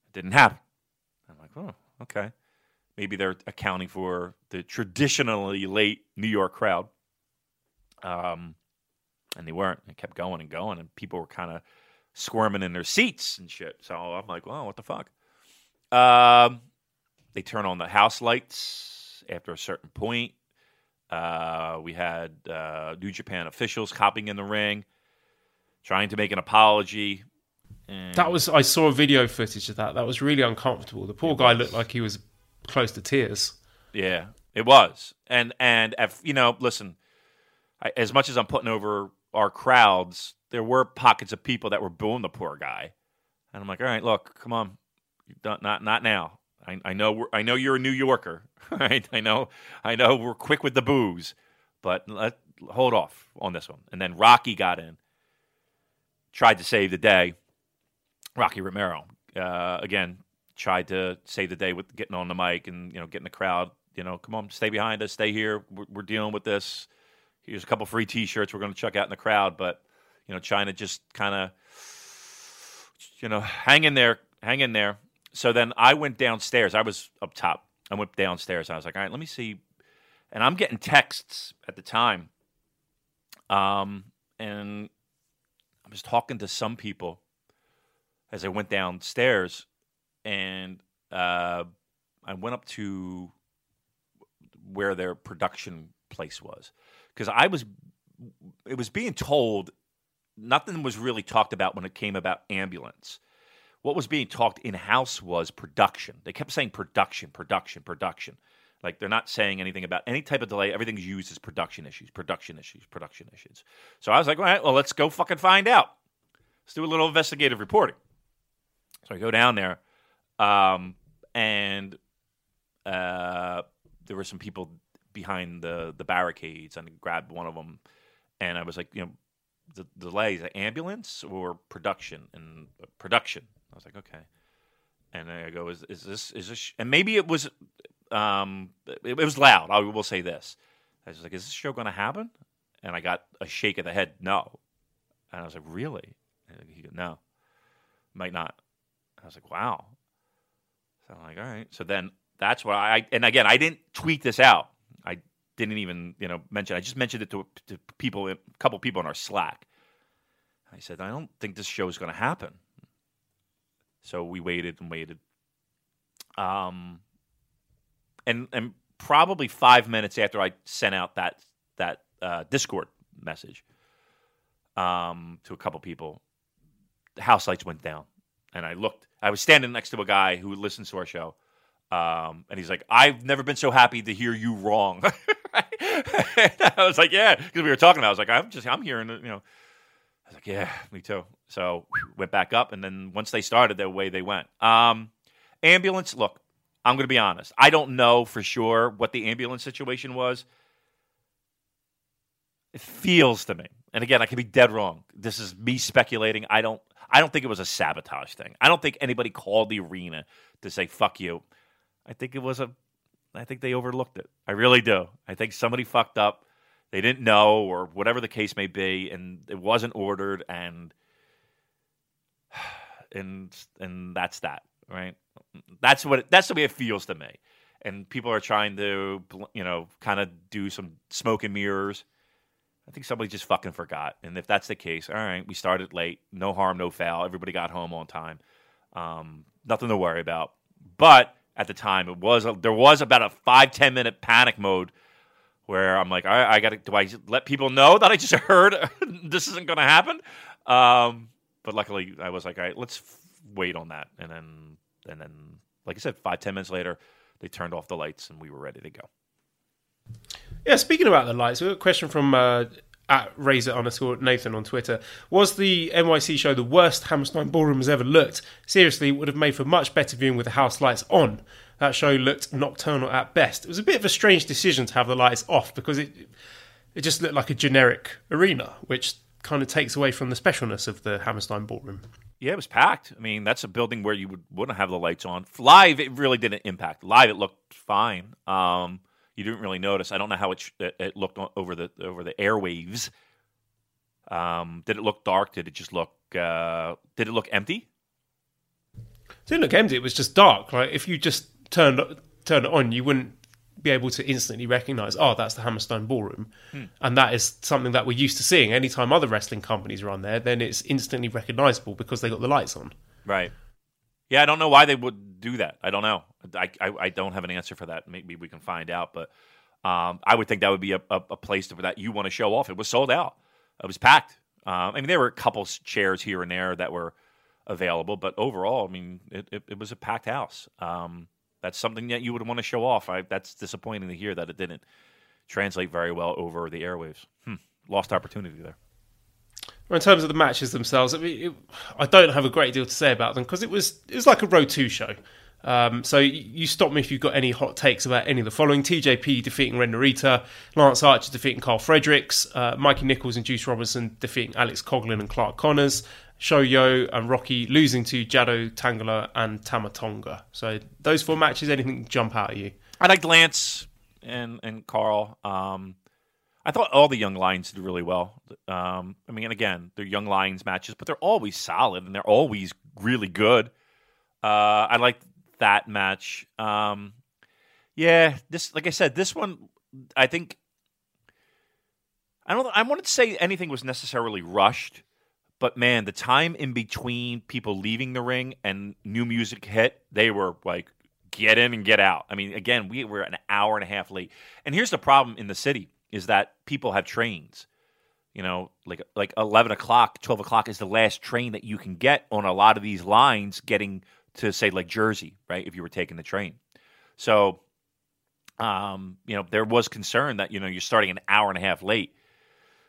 It didn't happen. I'm like, oh, okay. Maybe they're accounting for the traditionally late New York crowd. Um, and they weren't. They kept going and going, and people were kind of squirming in their seats and shit. So I'm like, well, what the fuck? Um, they turn on the house lights after a certain point. Uh, we had uh, New Japan officials hopping in the ring, trying to make an apology. And That was I saw video footage of that. That was really uncomfortable. The poor guy looked like he was close to tears. Yeah, it was. And and if, you know, listen, I, as much as I'm putting over our crowds, there were pockets of people that were booing the poor guy, and I'm like, all right, look, come on, don't- not not now. I, I know I know you're a New Yorker, right? I know I know we're quick with the booze, but let hold off on this one. And then Rocky got in, tried to save the day. Rocky Romero uh, again tried to save the day with getting on the mic and you know getting the crowd. You know, come on, stay behind us, stay here. We're, we're dealing with this. Here's a couple free T-shirts we're going to chuck out in the crowd, but you know, to just kind of you know hang in there, hang in there. So then I went downstairs. I was up top. I went downstairs. I was like, all right, let me see. And I'm getting texts at the time. Um, and I was talking to some people as I went downstairs, and uh, I went up to where their production place was because I was it was being told nothing was really talked about when it came about ambulance. What was being talked in house was production. They kept saying production, production, production. Like they're not saying anything about any type of delay. Everything's used as production issues, production issues, production issues. So I was like, all right, well, let's go fucking find out. Let's do a little investigative reporting. So I go down there, um, and uh, there were some people behind the the barricades, and I grabbed one of them, and I was like, you know, the delay it ambulance or production? And uh, production. I was like, okay. And I go, is is this is this? And maybe it was, um, it, it was loud. I will say this. I was like, is this show going to happen? And I got a shake of the head, no. And I was like, really? And he goes, no, might not. I was like, wow. So I'm like, all right. So then that's why I, and again, I didn't tweet this out. Didn't even, you know, mention. I just mentioned it to, to people, a couple people in our Slack. I said, I don't think this show is going to happen. So we waited and waited. Um, and and probably five minutes after I sent out that that uh, Discord message um, to a couple people, the house lights went down, and I looked. I was standing next to a guy who listens to our show, um, and he's like, "I've never been so happy to hear you wrong." I was like, "Yeah," because we were talking. About, it. I was like, "I'm just, I'm hearing, it, you know." I was like, "Yeah, me too." So went back up, and then once they started, the way they went. Um, ambulance. Look, I'm going to be honest. I don't know for sure what the ambulance situation was. It feels to me, and again, I could be dead wrong. This is me speculating. I don't. I don't think it was a sabotage thing. I don't think anybody called the arena to say "fuck you." I think it was a. I think they overlooked it. I really do. I think somebody fucked up. They didn't know, or whatever the case may be, and it wasn't ordered, and and and that's that, right? That's what it, that's the way it feels to me. And people are trying to, you know, kind of do some smoke and mirrors. I think somebody just fucking forgot. And if that's the case, all right, we started late, no harm, no foul. Everybody got home on time. Um, nothing to worry about. But at the time, it was a, there was about a five ten minute panic mode where I'm like, I, I got to do I let people know that I just heard this isn't going to happen? Um, but luckily, I was like, all right, let's f- wait on that, and then and then, like I said, five ten minutes later, they turned off the lights and we were ready to go. Yeah, speaking about the lights, we got a question from uh, at Razor underscore Nathan on Twitter. Was the NYC show the worst Hammerstein Ballroom has ever looked? Seriously, it would have made for much better viewing with the house lights on. That show looked nocturnal at best. It was a bit of a strange decision to have the lights off because it it just looked like a generic arena, which kind of takes away from the specialness of the Hammerstein Ballroom. Yeah, it was packed. I mean, that's a building where you would wouldn't have the lights on. Live, it really didn't impact. Live, it looked fine. Um, you didn't really notice. I don't know how it, sh- it, looked over the over the airwaves. Um, did it look dark? Did it just look? Uh, did it look empty? It didn't look empty. It was just dark. Like if you just turned turned it on, you wouldn't be able to instantly recognize. Oh, that's the Hammerstein Ballroom, and that is something that we're used to seeing. Anytime other wrestling companies are on there, then it's instantly recognizable because they got the lights on. Right. Yeah, I don't know why they would do that. I don't know. I, I, I don't have an answer for that. Maybe we can find out. But um, I would think that would be a, a, a place to, that you want to show off. It was sold out. It was packed. Um, I mean, there were a couple chairs here and there that were available, but overall, I mean, it, it, it was a packed house. Um, that's something that you would want to show off. I, that's disappointing to hear that it didn't translate very well over the airwaves. Hmm. Lost opportunity there. Well, In terms of the matches themselves, I mean, it, I don't have a great deal to say about them because it was it was like a Road to show. Um, so you, stop me if you've got any hot takes about any of the following: TJP defeating Ren Narita, Lance Archer defeating Karl Fredericks, uh, Mikey Nichols and Juice Robinson defeating Alex Coughlin and Clark Connors, Shoyo and Rocky losing to Jado Tanga Loa and Tama Tonga. So those four matches, anything jump out at you? I liked Lance and and Karl. Um, I thought all the young lions did really well. Um, I mean, again, they're young lions matches, but they're always solid and they're always really good. Uh, I liked that match. Um, yeah, this, like I said, this one, I think. I don't. I wouldn't say anything was necessarily rushed, but man, the time in between people leaving the ring and new music hit, they were like get in and get out. I mean, again, we were an hour and a half late. And here's the problem in the city is that people have trains. You know, like like eleven o'clock, twelve o'clock is the last train that you can get on a lot of these lines getting to say like Jersey, right? If you were taking the train. So um, you know, there was concern that, you know, you're starting an hour and a half late.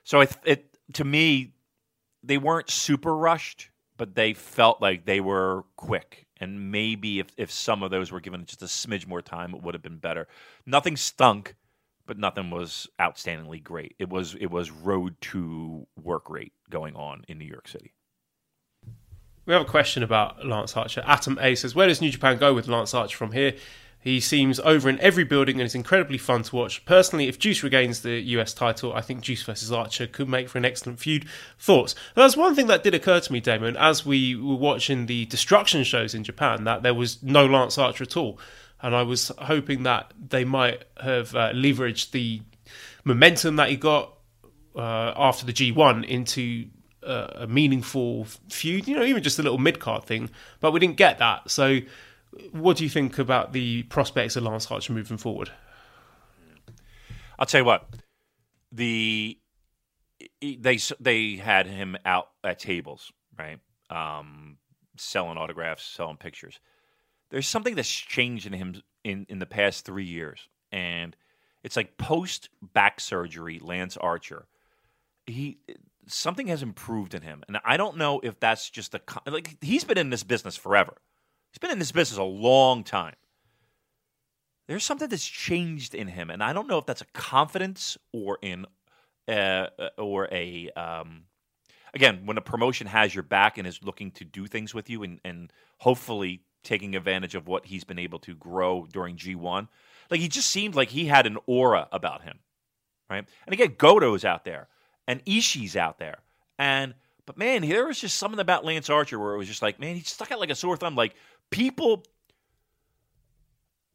So it, it to me, they weren't super rushed, but they felt like they were quick. And maybe if, if some of those were given just a smidge more time, it would have been better. Nothing stunk, but nothing was outstandingly great. It was it was road to work rate going on in New York City. We have a question about Lance Archer. Atom A says, Where does New Japan go with Lance Archer from here? He seems over in every building and is incredibly fun to watch. Personally, if Juice regains the US title, I think Juice versus Archer could make for an excellent feud. Thoughts? There's one thing that did occur to me, Damon, as we were watching the destruction shows in Japan, that there was no Lance Archer at all. And I was hoping that they might have uh, leveraged the momentum that he got uh, after the G1 into uh, a meaningful feud, you know, even just a little mid card thing. But we didn't get that. So, what do you think about the prospects of Lance Archer moving forward? I'll tell you what. The they they had him out at tables, right? Um, selling autographs, selling pictures. There's something that's changed in him in in the past three years, and it's like post back surgery, Lance Archer. He something has improved in him, and I don't know if that's just a like he's been in this business forever. He's been in this business a long time there's something that's changed in him, and I don't know if that's a confidence or in uh, or a um, again when a promotion has your back and is looking to do things with you and, and hopefully taking advantage of what he's been able to grow during G1. Like he just seemed like he had an aura about him, right? And again, Goto's out there and Ishii's out there, and but man, there was just something about Lance Archer where it was just like, man, he stuck out like a sore thumb. Like people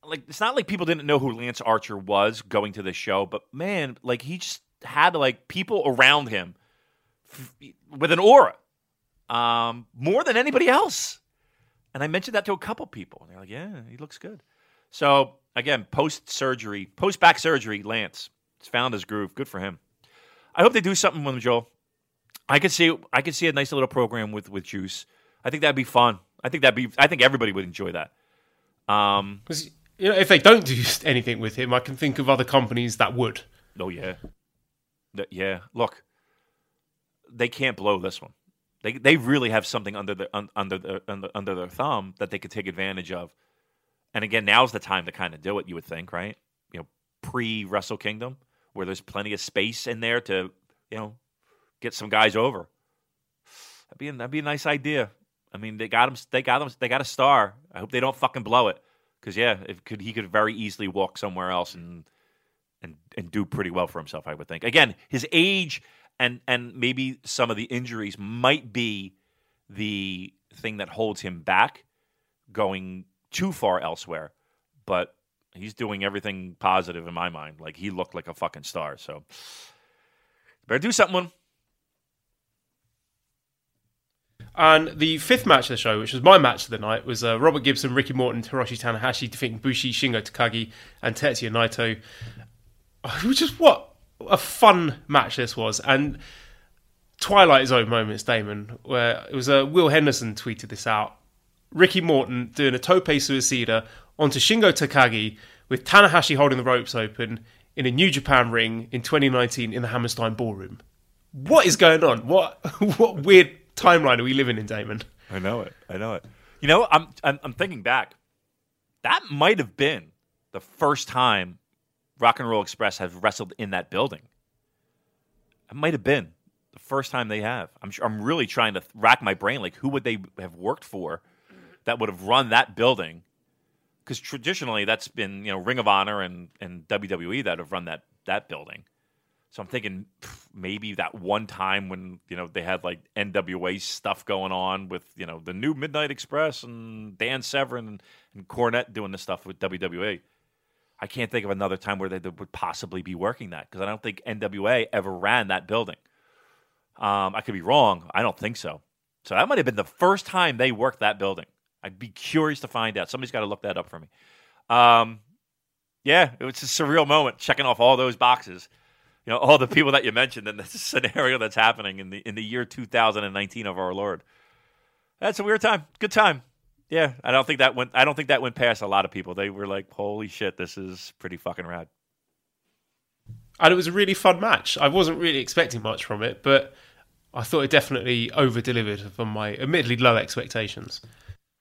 like it's not like people didn't know who Lance Archer was going to the show, but man, like he just had like people around him f- with an aura, um, more than anybody else. And I mentioned that to a couple people, and they're like, "Yeah, he looks good." So again, post surgery, post back surgery, Lance has found his groove. Good for him. I hope they do something with him, Joel. I could see I could see a nice little program with with Juice. I think that'd be fun. I think that'd be. I think everybody would enjoy that. Um, Because you know, if they don't do anything with him, I can think of other companies that would. Oh yeah, yeah. Look, they can't blow this one. They they really have something under the un, under the under, under their thumb that they could take advantage of. And again, now's the time to kind of do it. You would think, right? You know, pre Wrestle Kingdom, where there's plenty of space in there to you know get some guys over. That'd be a, that'd be a nice idea. I mean, they got him. They got him. They got a star. I hope they don't fucking blow it. Because yeah, it could he could very easily walk somewhere else and and and do pretty well for himself. I would think. Again, his age and and maybe some of the injuries might be the thing that holds him back going too far elsewhere. But he's doing everything positive in my mind. Like he looked like a fucking star. So better do something. And the fifth match of the show, which was my match of the night, was uh, Robert Gibson, Ricky Morton, Hiroshi Tanahashi defeating Bushi, Shingo Takagi, and Tetsuya Naito. Which is what a fun match this was. And Twilight Zone moments, Damon, where it was uh, Will Henderson tweeted this out. Ricky Morton doing a tope suicida onto Shingo Takagi with Tanahashi holding the ropes open in a New Japan ring in 2019 in the Hammerstein Ballroom. What is going on? What what weird timeline are we living in, Damon? I know it. I know it. You know, I'm I'm, I'm thinking back. That might have been the first time Rock and Roll Express have wrestled in that building. It might have been the first time they have. I'm sure, I'm really trying to rack my brain. Like, who would they have worked for that would have run that building? Because traditionally, that's been you know Ring of Honor and and WWE that have run that that building. So I'm thinking maybe that one time when you know they had like NWA stuff going on with you know the new Midnight Express and Dan Severn and, and Cornette doing this stuff with WWE. I can't think of another time where they would possibly be working that because I don't think NWA ever ran that building. Um, I could be wrong. I don't think so. So that might have been the first time they worked that building. I'd be curious to find out. Somebody's got to look that up for me. Um, yeah, it was a surreal moment checking off all those boxes. You know, all the people that you mentioned and the scenario that's happening in the in the year 2019 of our Lord. That's a weird time. Good time. Yeah, I don't think that went. I don't think that went past a lot of people. They were like, "Holy shit, this is pretty fucking rad." And it was a really fun match. I wasn't really expecting much from it, but I thought it definitely over delivered from my admittedly low expectations.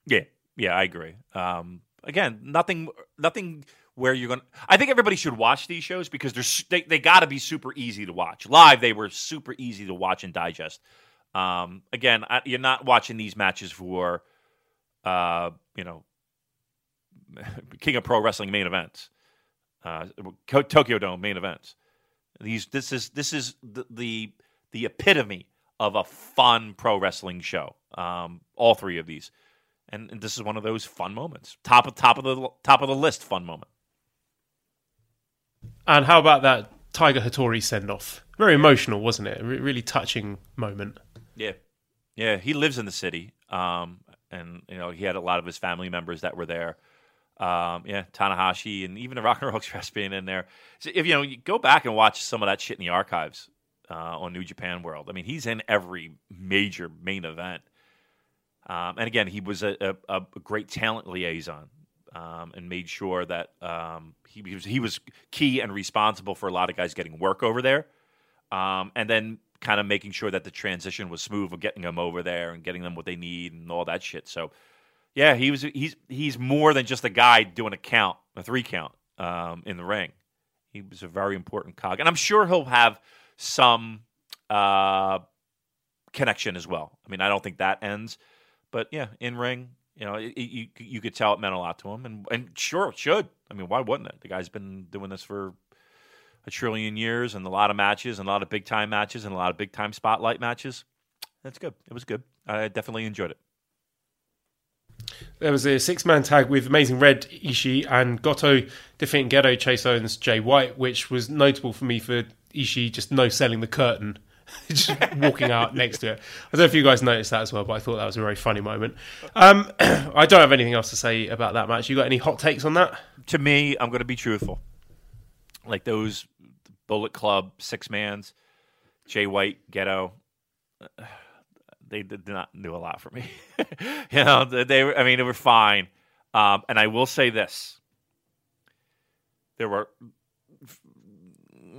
Yeah, yeah, I agree. Um, again, nothing, nothing where you're going. to I think everybody should watch these shows because they're they they got to be super easy to watch. Live, they were super easy to watch and digest. Um, again, I, you're not watching these matches for, uh, you know, King of Pro Wrestling main events, uh, Tokyo Dome main events. These this is this is the the, the epitome of a fun pro wrestling show. Um, all three of these, and, and this is one of those fun moments. Top of top of the top of the list, fun moment. And how about that Tiger Hattori send off? Very emotional, wasn't it? Re- really touching moment. Yeah, yeah. He lives in the city, um, and you know he had a lot of his family members that were there. Um, yeah, Tanahashi and even the Rock and Roll Express being in there. So if you know, you go back and watch some of that shit in the archives uh, on New Japan World. I mean, he's in every major main event. Um, and again, he was a, a, a great talent liaison um, and made sure that um, he, he, was he was key and responsible for a lot of guys getting work over there, um, and then kind of making sure that the transition was smooth of getting them over there and getting them what they need and all that shit. So yeah, he was. He's he's more than just a guy doing a count, a three count um, in the ring. He was a very important cog, and I'm sure he'll have some uh, connection as well. I mean, I don't think that ends, but yeah, in ring, you know, it, it, you you could tell it meant a lot to him, and and sure it should. I mean, why wouldn't it? The guy's been doing this for a trillion years, and a lot of matches, and a lot of big time matches, and a lot of big time spotlight matches. That's good. It was good. I definitely enjoyed it. There was a six man tag with Amazing Red, Ishii, and Goto defeating Gedo, Chase Owens, Jay White, which was notable for me for Ishii just no selling the curtain. just walking out next to it. I don't know if you guys noticed that as well, but I thought that was a very funny moment. Um, I don't have anything else to say about that match. You got any hot takes on that? To me, I'm going to be truthful. Like those Bullet Club six mans, Jay White, Gedo. They did not do a lot for me. you know, they were, I mean, they were fine. Um, and I will say this: there were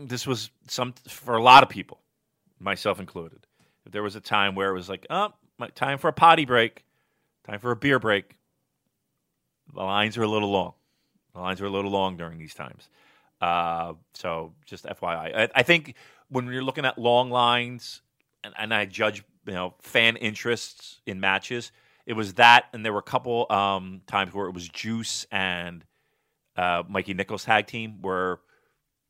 this was some for a lot of people, myself included. There was a time where it was like, oh, time for a potty break, time for a beer break, the lines are a little long. The lines are a little long during these times. Uh, so just FYI, I, I, think when you're looking at long lines, and, and I judge you know fan interests in matches, It was that, and there were a couple um, times where it was Juice and uh, Mikey Nichols tag team where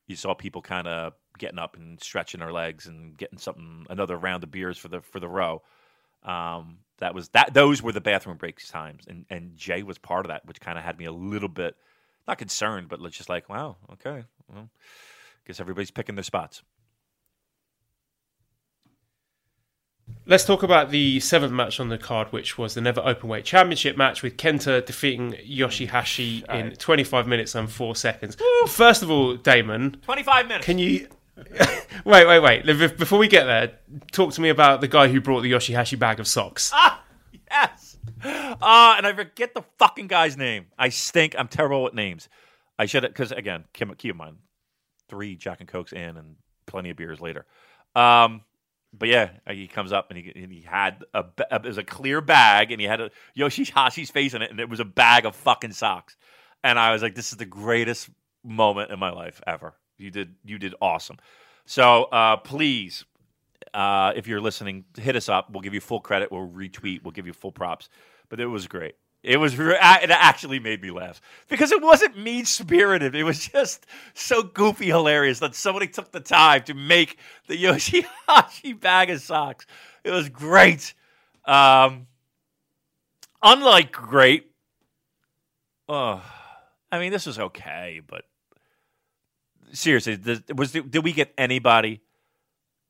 you saw people kind of getting up and stretching their legs and getting something another round of beers for the for the row. Um, that was that. Those were the bathroom breaks times, and and Jay was part of that, which kind of had me a little bit not concerned, but just like, wow, okay, well, guess everybody's picking their spots. Let's talk about the seventh match on the card, which was the Never Openweight Championship match with Kenta defeating Yoshihashi in 25 minutes and 4 seconds. First of all, Damon, Twenty five minutes. can you. wait, wait, wait. Before we get there, talk to me about the guy who brought the Yoshihashi bag of socks. Ah, yes. Uh, and I forget the fucking guy's name. I stink. I'm terrible with names. I should have, because again, keep, keep in mind, three Jack and Cokes in and plenty of beers later. Um, but yeah, he comes up and he, and he had a, ba- it was a clear bag and he had a Yoshihashi's face in it and it was a bag of fucking socks. And I was like, this is the greatest moment in my life ever. You did, you did awesome. So uh, please, uh, if you're listening, hit us up. We'll give you full credit. We'll retweet. We'll give you full props. But it was great. It was. re- It actually made me laugh because it wasn't mean spirited. It was just so goofy, hilarious that somebody took the time to make the Yoshihashi bag of socks. It was great. Um, unlike great. I mean, this was okay, but seriously, th- was did we get anybody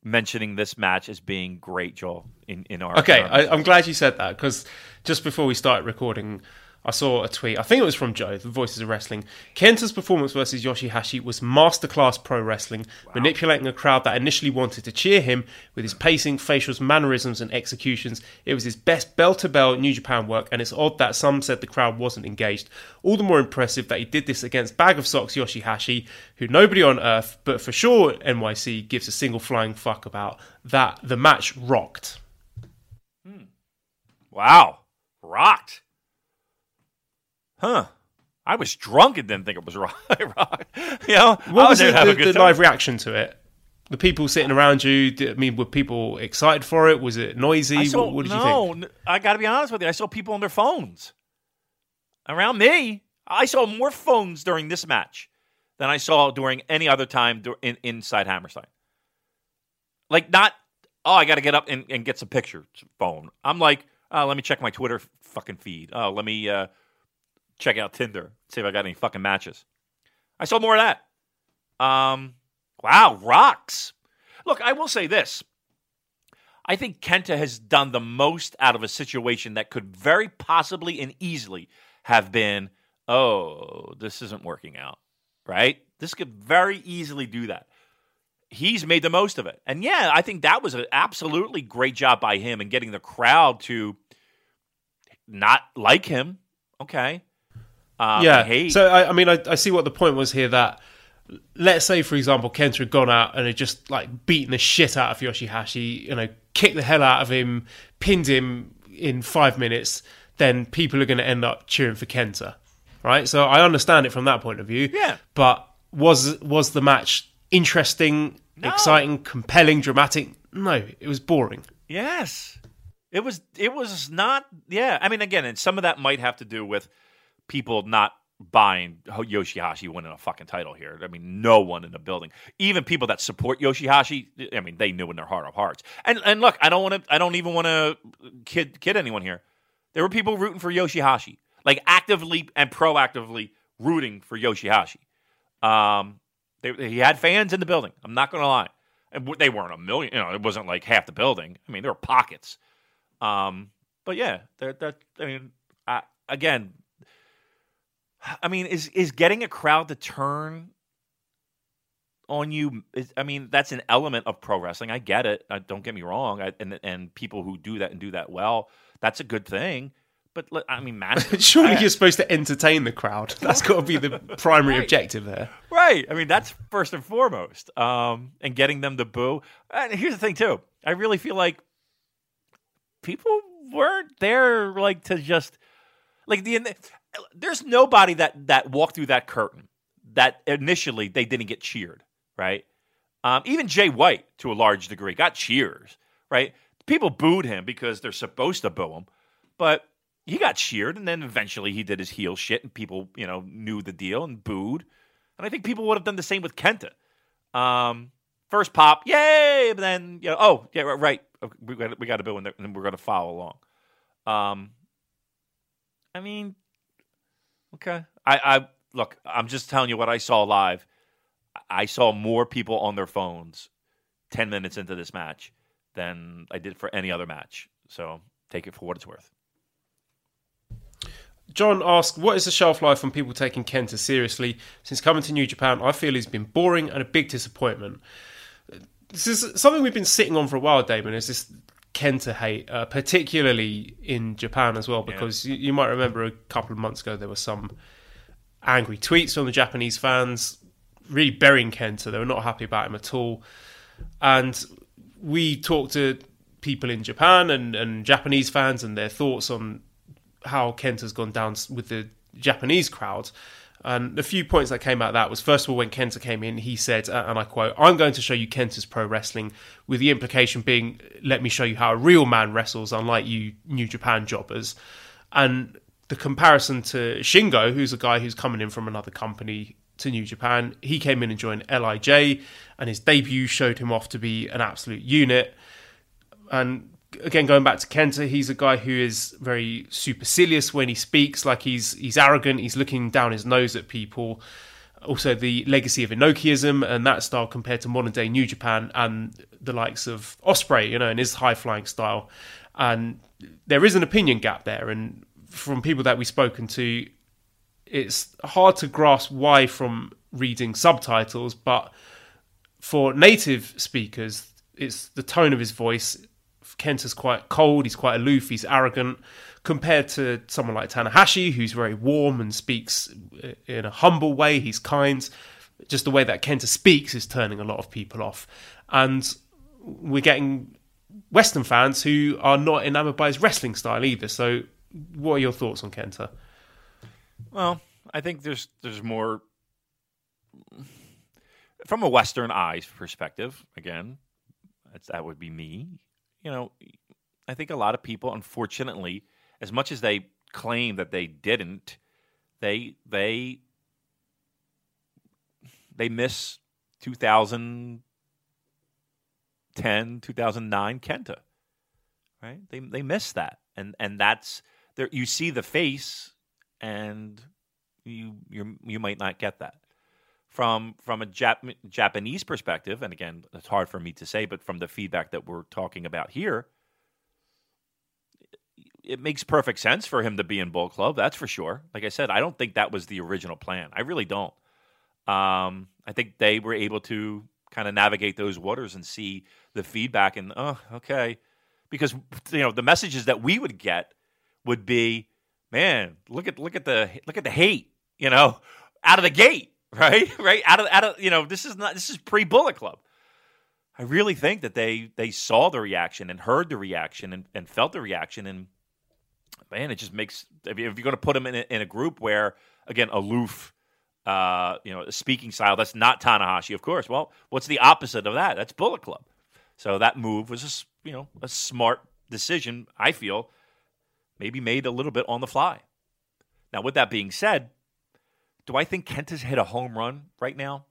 mentioning this match as being great, Joel? In in our Okay, I, I'm glad you said that because just before we started recording, I saw a tweet. I think it was from Joe, the Voices of Wrestling. Kenta's performance versus Yoshihashi was masterclass pro wrestling, manipulating a crowd that initially wanted to cheer him with his pacing, facials, mannerisms, and executions. It was his best bell to bell New Japan work, and it's odd that some said the crowd wasn't engaged. All the more impressive that he did this against Bag of Socks Yoshihashi, who nobody on earth, but for sure NYC, gives a single flying fuck about. That the match rocked. Hmm. wow, rocked. Huh. I was drunk and didn't think it was rock. rock. You know, I What was there the, to have a the, good the time. live reaction to it? The people sitting around you. I mean, were people excited for it? Was it noisy? Saw, what, what did no, you think? I got to be honest with you. I saw people on their phones around me. I saw more phones during this match than I saw during any other time in, inside Hammerstein. Like, not, oh, I got to get up and, and get some pictures. Phone. I'm like, oh, let me check my Twitter fucking feed. Oh, let me uh, check out Tinder, see if I got any fucking matches. I saw more of that. Um, wow, rocks. Look, I will say this. I think Kenta has done the most out of a situation that could very possibly and easily have been, oh, this isn't working out, right? This could very easily do that. He's made the most of it. And yeah, I think that was an absolutely great job by him in getting the crowd to not like him. Okay. Um, yeah. So I, I mean, I, I see what the point was here. That let's say, for example, Kenta had gone out and had just like beaten the shit out of Yoshihashi, you know, kicked the hell out of him, pinned him in five minutes. Then people are going to end up cheering for Kenta, right? So I understand it from that point of view. Yeah. But was was the match interesting, No. exciting, compelling, dramatic? No, it was boring. Yes. It was it was not yeah. I mean again, and some of that might have to do with people not buying Yoshihashi winning a fucking title here. I mean, no one in the building, even people that support Yoshihashi, I mean, they knew in their heart of hearts. And and look, I don't want to I don't even want to kid kid anyone here. There were people rooting for Yoshihashi, like actively and proactively rooting for Yoshihashi. Um, they, he had fans in the building. I'm not going to lie, and they weren't a million. You know, it wasn't like half the building. I mean, there were pockets. Um, but yeah, that I mean, I, again, I mean, is is getting a crowd to turn on you? Is, I mean, that's an element of pro wrestling. I get it. Uh, don't get me wrong. I, and and people who do that and do that well, that's a good thing. But I mean, man, Surely I- you're supposed to entertain the crowd. That's got to be the primary Right. objective there. Right. I mean, that's first and foremost. Um, and getting them to boo. And here's the thing, too. I really feel like people weren't there, like, to just, like, the, there's nobody that, that walked through that curtain that initially they didn't get cheered, right? Um, even Jay White, to a large degree, got cheers, right? People booed him because they're supposed to boo him. But he got cheered, and then eventually he did his heel shit, and people, you know, knew the deal and booed. And I think people would have done the same with Kenta. Um, first pop, yay! But then, you know, oh yeah, right, right. we got we got to boo, and then we're going to follow along. Um, I mean, okay. I, I look. I'm just telling you what I saw live. I saw more people on their phones ten minutes into this match than I did for any other match. So take it for what it's worth. John asked, What is the shelf life on people taking Kenta seriously? Since coming to New Japan, I feel he's been boring and a big disappointment. This is something we've been sitting on for a while, Damon, is this Kenta hate, uh, particularly in Japan as well, because yeah. you, you might remember a couple of months ago there were some angry tweets from the Japanese fans really burying Kenta. They were not happy about him at all. And we talked to people in Japan and, and Japanese fans and their thoughts on how Kenta's gone down with the Japanese crowd. And the few points that came out of that was first of all, when Kenta came in, he said, uh, and I quote, I'm going to show you Kenta's pro wrestling, with the implication being, let me show you how a real man wrestles, unlike you New Japan jobbers. And the comparison to Shingo, who's a guy who's coming in from another company to New Japan, he came in and joined LIJ, and his debut showed him off to be an absolute unit. And again going back to Kenta, he's a guy who is very supercilious when he speaks, like he's he's arrogant, he's looking down his nose at people. Also, the legacy of Inokiism and that style compared to modern day New Japan and the likes of Ospreay, you know, and his high flying style. And there is an opinion gap there, and from people that we've spoken to, it's hard to grasp why from reading subtitles, but for native speakers, it's the tone of his voice Kenta's quite cold, he's quite aloof, he's arrogant, compared to someone like Tanahashi, who's very warm and speaks uh, in a humble way, he's kind. Just the way that Kenta speaks is turning a lot of people off. And we're getting Western fans who are not enamored by his wrestling style either. So, what are your thoughts on Kenta? Well, I think there's there's more from a Western eyes perspective. Again, that would be me you know, I think a lot of people, unfortunately, as much as they claim that they didn't, they they they miss 2010, 2009 Kenta, right? They they miss that, and and that's there. You see the face, and you you you might not get that from from a Jap- Japanese perspective, and again, it's hard for me to say, but from the feedback that we're talking about here, it makes perfect sense for him to be in Bullet Club. That's for sure. Like I said, I don't think that was the original plan. I really don't. Um, I think they were able to kind of navigate those waters and see the feedback, and oh, okay, because you know the messages that we would get would be, man, look at look at the look at the hate, you know, out of the gate right? Right? Out of out of you know, this is not this is pre Bullet Club. I really think that they they saw the reaction and heard the reaction and, and felt the reaction and man, it just makes if you're going to put them in a, in a group where again aloof, uh, you know, a speaking style that's not Tanahashi, of course. Well, what's the opposite of that? That's Bullet Club. So that move was just you know a smart decision. I feel maybe made a little bit on the fly. Now, with that being said, do I think Kent has hit a home run right now?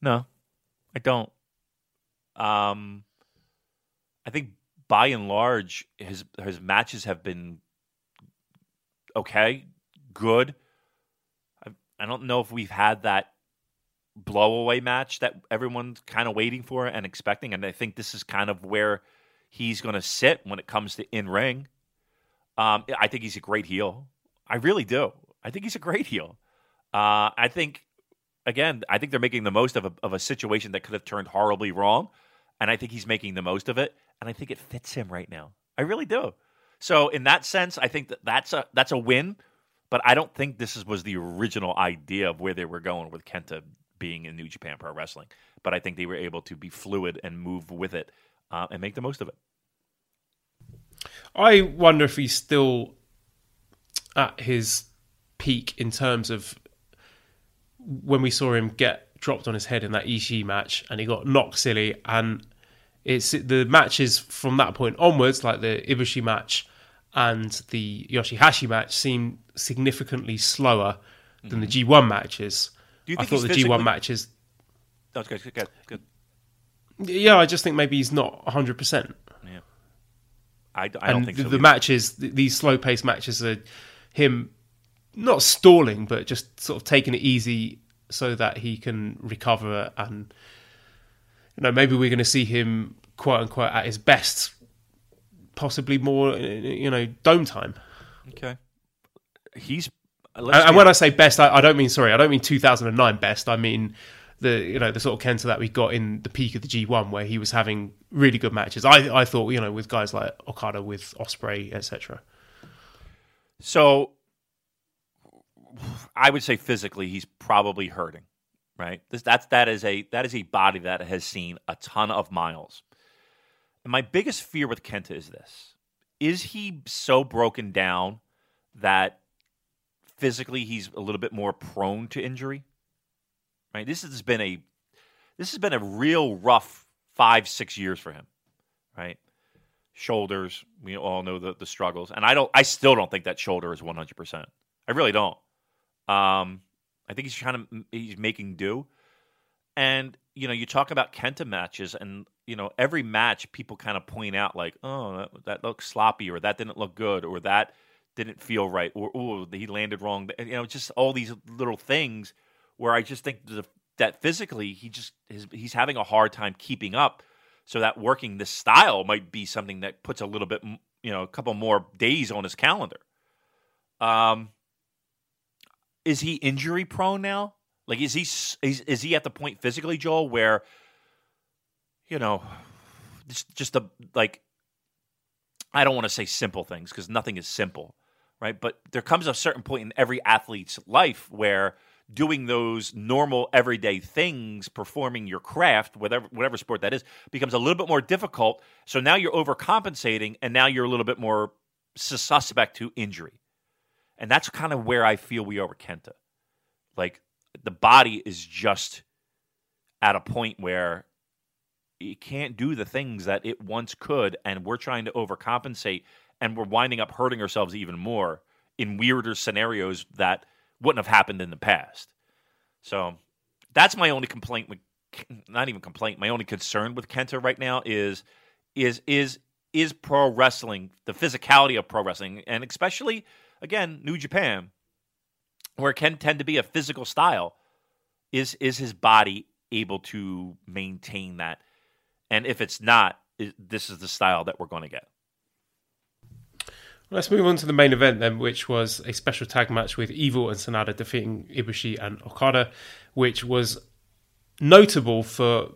No, I don't. Um, I think by and large, his his matches have been okay, good. I, I don't know if we've had that blowaway match that everyone's kind of waiting for and expecting, and I think this is kind of where he's going to sit when it comes to in ring. Um, I think he's a great heel. I really do. I think he's a great heel. Uh, I think, again, I think they're making the most of a, of a situation that could have turned horribly wrong. And I think he's making the most of it. And I think it fits him right now. I really do. So in that sense, I think that that's a that's a win. But I don't think this is, was the original idea of where they were going with Kenta being in New Japan Pro Wrestling. But I think they were able to be fluid and move with it uh, and make the most of it. I wonder if he's still at his peak in terms of when we saw him get dropped on his head in that Ishii match and he got knocked silly and it's the matches from that point onwards like the Ibushi match and the Yoshihashi match seemed significantly slower than the Mm-hmm. G1 matches. Do you I thought the physically- G1 matches. That's good. Good. Good. Yeah, I just think maybe he's not 100%. Yeah. I, I don't and think the, so. the matches, these slow paced matches, are him not stalling, but just sort of taking it easy so that he can recover. And you know, maybe we're going to see him quote unquote at his best, possibly more, uh, you know, dome time. Okay. He's. And, and when I say best, I, I don't mean sorry, I don't mean 2009 best. I mean the you know the sort of Kenta that we got in the peak of the G1 where he was having really good matches. I I thought you know with guys like Okada, with Ospreay, etc. So I would say physically he's probably hurting, right? This, that's that is a that is a body that has seen a ton of miles. And my biggest fear with Kenta is this: is he so broken down that physically he's a little bit more prone to injury? Right? This has been a this has been a real rough five six years for him, right? Shoulders, we all know the the struggles, and I don't, I still don't think that shoulder is one hundred percent. I really don't. Um, I think he's trying to he's making do, and you know you talk about Kenta matches, and you know every match people kind of point out like, oh that, that looks sloppy, or that didn't look good, or that didn't feel right, or oh he landed wrong. You know, just all these little things where I just think the, that physically he just his, he's having a hard time keeping up. So that working this style might be something that puts a little bit, you know, a couple more days on his calendar. Um, is he injury prone now? Like, is he is, is he at the point physically, Joel, where you know, just just the like, I don't want to say simple things because nothing is simple, right? But there comes a certain point in every athlete's life where doing those normal everyday things, performing your craft, whatever whatever sport that is, becomes a little bit more difficult. So now you're overcompensating, and now you're a little bit more sus- suspect to injury, and that's kind of where I feel we are with Kenta. Like the body is just at a point where it can't do the things that it once could, and we're trying to overcompensate, and we're winding up hurting ourselves even more in weirder scenarios that wouldn't have happened in the past. So that's my only complaint with not even complaint, my only concern with Kenta right now is is is is pro wrestling, the physicality of pro wrestling, and especially again, New Japan, where it can tend to be a physical style, is is his body able to maintain that? And if it's not, i- this is the style that we're going to get. Let's move on to the main event then, which was a special tag match with Evil and Sanada defeating Ibushi and Okada, which was notable for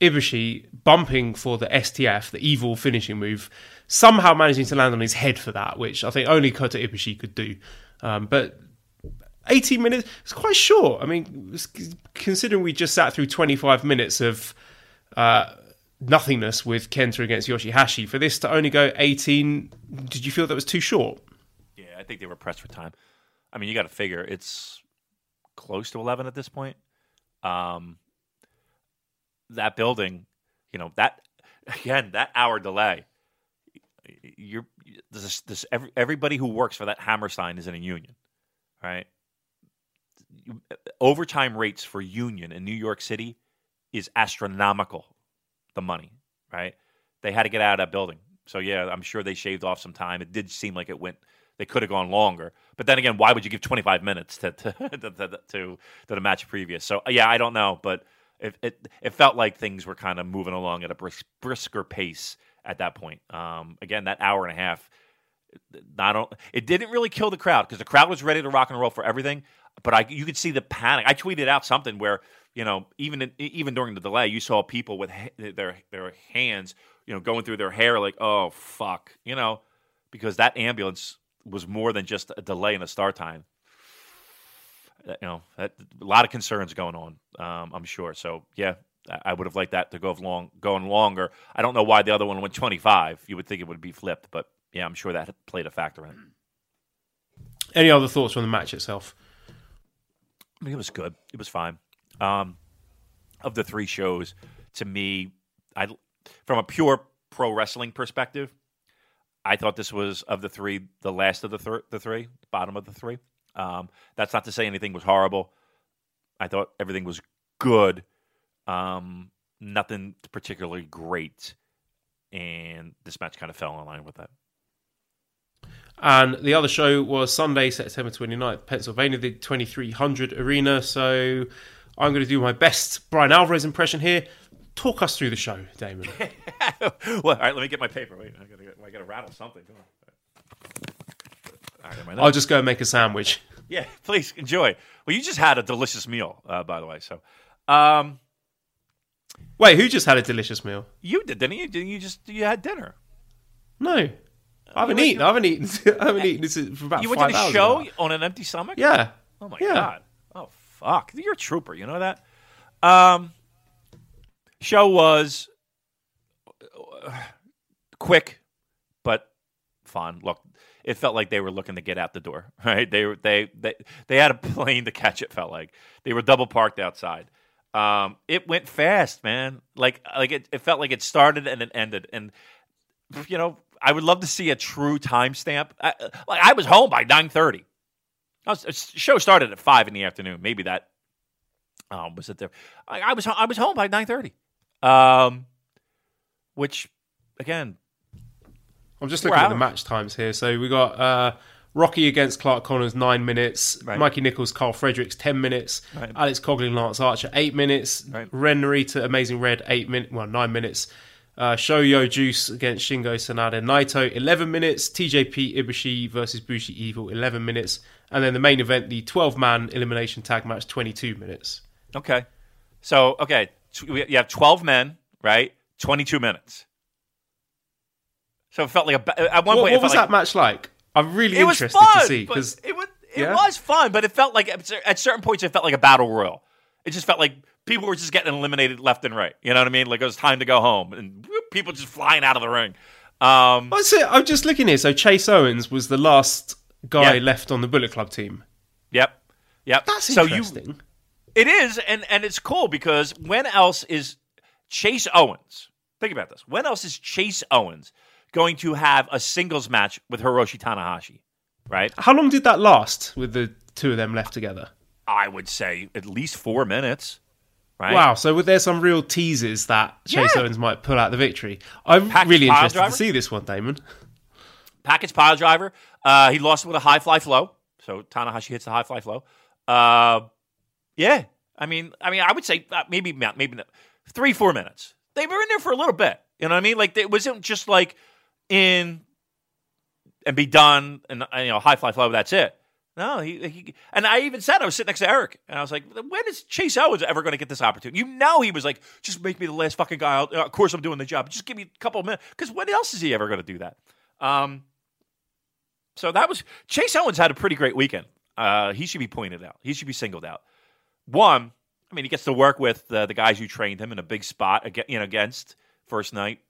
Ibushi bumping for the STO, the evil finishing move, somehow managing to land on his head for that, which I think only Kota Ibushi could do. Um, but 18 minutes, it's quite short. I mean, considering we just sat through 25 minutes of uh, nothingness with Kenta against Yoshihashi, for this to only go 18, did you feel that was too short? Yeah, I think they were pressed for time. I mean, you got to figure it's close to 11 at this point. Um, that building, you know, that again, that hour delay. You're this, this every, everybody who works for that Hammerstein is in a union, right? Overtime rates for union in New York City is astronomical. The money, right? They had to get out of that building. So yeah, I'm sure they shaved off some time. It did seem like it went. They could have gone longer, but then again, why would you give 25 minutes to to to, to, to the match previous? So yeah, I don't know, but it it, it felt like things were kind of moving along at a brisk, brisker pace at that point. Um, again, that hour and a half, not it didn't really kill the crowd because the crowd was ready to rock and roll for everything. But I, you could see the panic. I tweeted out something where you know even even during the delay, you saw people with ha- their their hands you know going through their hair like oh fuck you know because that ambulance was more than just a delay in the start time. You know, that, a lot of concerns going on. Um, I'm sure. So yeah, I- would have liked that to go long, going longer. I don't know why the other one went 25. You would think it would be flipped, but yeah, I'm sure that played a factor in it. Any other thoughts from the match itself? I mean, it was good. It was fine. Um, of the three shows, to me, I from a pure pro wrestling perspective, I thought this was of the three, the last of the thir- the three, bottom of the three. Um, that's not to say anything was horrible. I thought everything was good. Um, nothing particularly great, and this match kind of fell in line with that. And the other show was Sunday, September 29th, Pennsylvania, the 2300 Arena. So I'm going to do my best Bryan Alvarez impression here. Talk us through the show, Damon. well, all right, let me get my paper. Wait, I gotta, I gotta rattle something. All right, I'll just go and make a sandwich. Yeah, please enjoy. Well, you just had a delicious meal, uh, by the way. So, um, Wait, who just had a delicious meal? you did, didn't you? Didn't you just you had dinner? No. I haven't eaten. I haven't eaten. I haven't eaten this is for about You went to the show now. on an empty stomach. Yeah. Oh my Yeah. god. Oh fuck. You're a trooper. You know that. Um, show was uh, quick, but fun. Look, it felt like they were looking to get out the door. Right? They were they they they had a plane to catch. It felt like they were double parked outside. Um, it went fast, man. Like like it, it felt like it started and it ended. And you know, I would love to see a true timestamp. I, like I was home by nine thirty. The show started at five in the afternoon. Maybe that um, was it there. I, I was I was home by nine thirty. Um, which again, I'm just looking at the match times here. So we got uh, Rocky against Clark Connors, nine minutes. Right. Mikey Nicholls, Karl Fredericks, ten minutes. Right. Alex Coughlin, Lance Archer, eight minutes. Right. Ren Narita, Amazing Red, eight minutes. Well, nine minutes. Uh, Shoyo Juice against Shingo Sanada, Naito, 11 minutes. TJP Ibushi versus Bushi Evil, 11 minutes. And then the main event, the 12 man elimination tag match, 22 minutes. okay. So okay, you have twelve men, right? Twenty two minutes. So it felt like a at one What, point. what was felt that match like? I'm really It was interested fun to see because it was it Yeah? was fun, but it felt like at certain points it felt like a battle royal. It just felt like people were just getting eliminated left and right. You know what I mean? Like it was time to go home, and people just flying out of the ring. Um, That's it. I'm just looking here. So Chase Owens was the last guy Yeah. left on the Bullet Club team. yep, yep. That's so you interesting. It is, and and it's cool because when else is Chase Owens? Think about this. When else is Chase Owens going to have a singles match with Hiroshi Tanahashi? Right? How long did that last with the two of them left together? I would say at least four minutes. Right? Wow. So were there some real teasers that Chase Yeah. Owens might pull out the victory? I'm Package really interested driver? to see this one, Damon. Package pile driver. Uh, he lost with a high fly flow. So Tanahashi hits the high fly flow. Uh, yeah. I mean, I mean, I would say uh, maybe maybe three four minutes. They were in there for a little bit. You know what I mean? Like it wasn't just like in and be done and uh, you know high fly flow. That's it. No, he, he and I even said I was sitting next to Eric and I was like, when is Chase Owens ever going to get this opportunity? You know, he was like, just make me the last fucking guy. I'll, of course, I'm doing the job. Just give me a couple of minutes because when else is he ever going to do that? Um, so that was Chase Owens had a pretty great weekend. Uh, he should be pointed out. He should be singled out. One, I mean, he gets to work with uh, the guys who trained him in a big spot, aga- you know, against first night.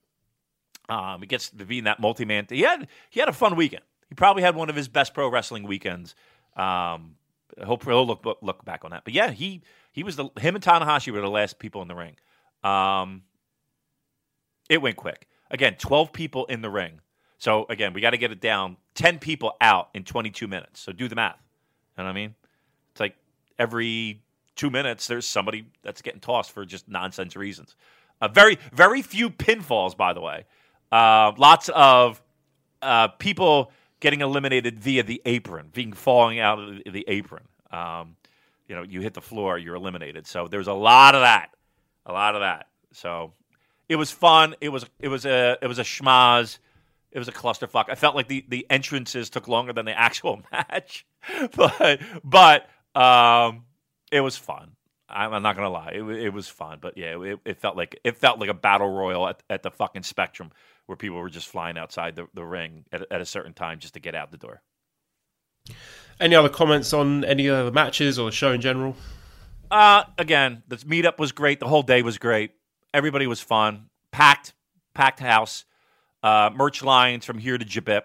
Um, he gets to be in that multi-man. He had he had a fun weekend. He probably had one of his best pro wrestling weekends. Um, I hope he'll look look back on that. But yeah, he he was the him and Tanahashi were the last people in the ring. Um, it went quick. Again, twelve people in the ring. So again, we got to get it down. Ten people out in twenty two minutes. So do the math. You know what I mean? It's like every two minutes there's somebody that's getting tossed for just nonsense reasons. Uh, very very few pinfalls, by the way. Uh, lots of uh, people getting eliminated via the apron, being falling out of the, the apron. Um, you know, you hit the floor, you're eliminated. So there's a lot of that, a lot of that. So it was fun. It was it was a it was a schmaz. It was a clusterfuck. I felt like the, the entrances took longer than the actual match, but but um, it was fun. I'm I'm not gonna lie, it, it was fun. But yeah, it, it felt like it felt like a battle royal at, at the fucking Spectrum, where people were just flying outside the, the ring at, at a certain time just to get out the door. Any other comments on any other matches or the show in general? Uh, again, the meetup was great. The whole day was great. Everybody was fun. Packed, packed house. Uh, merch lines from here to Jabip.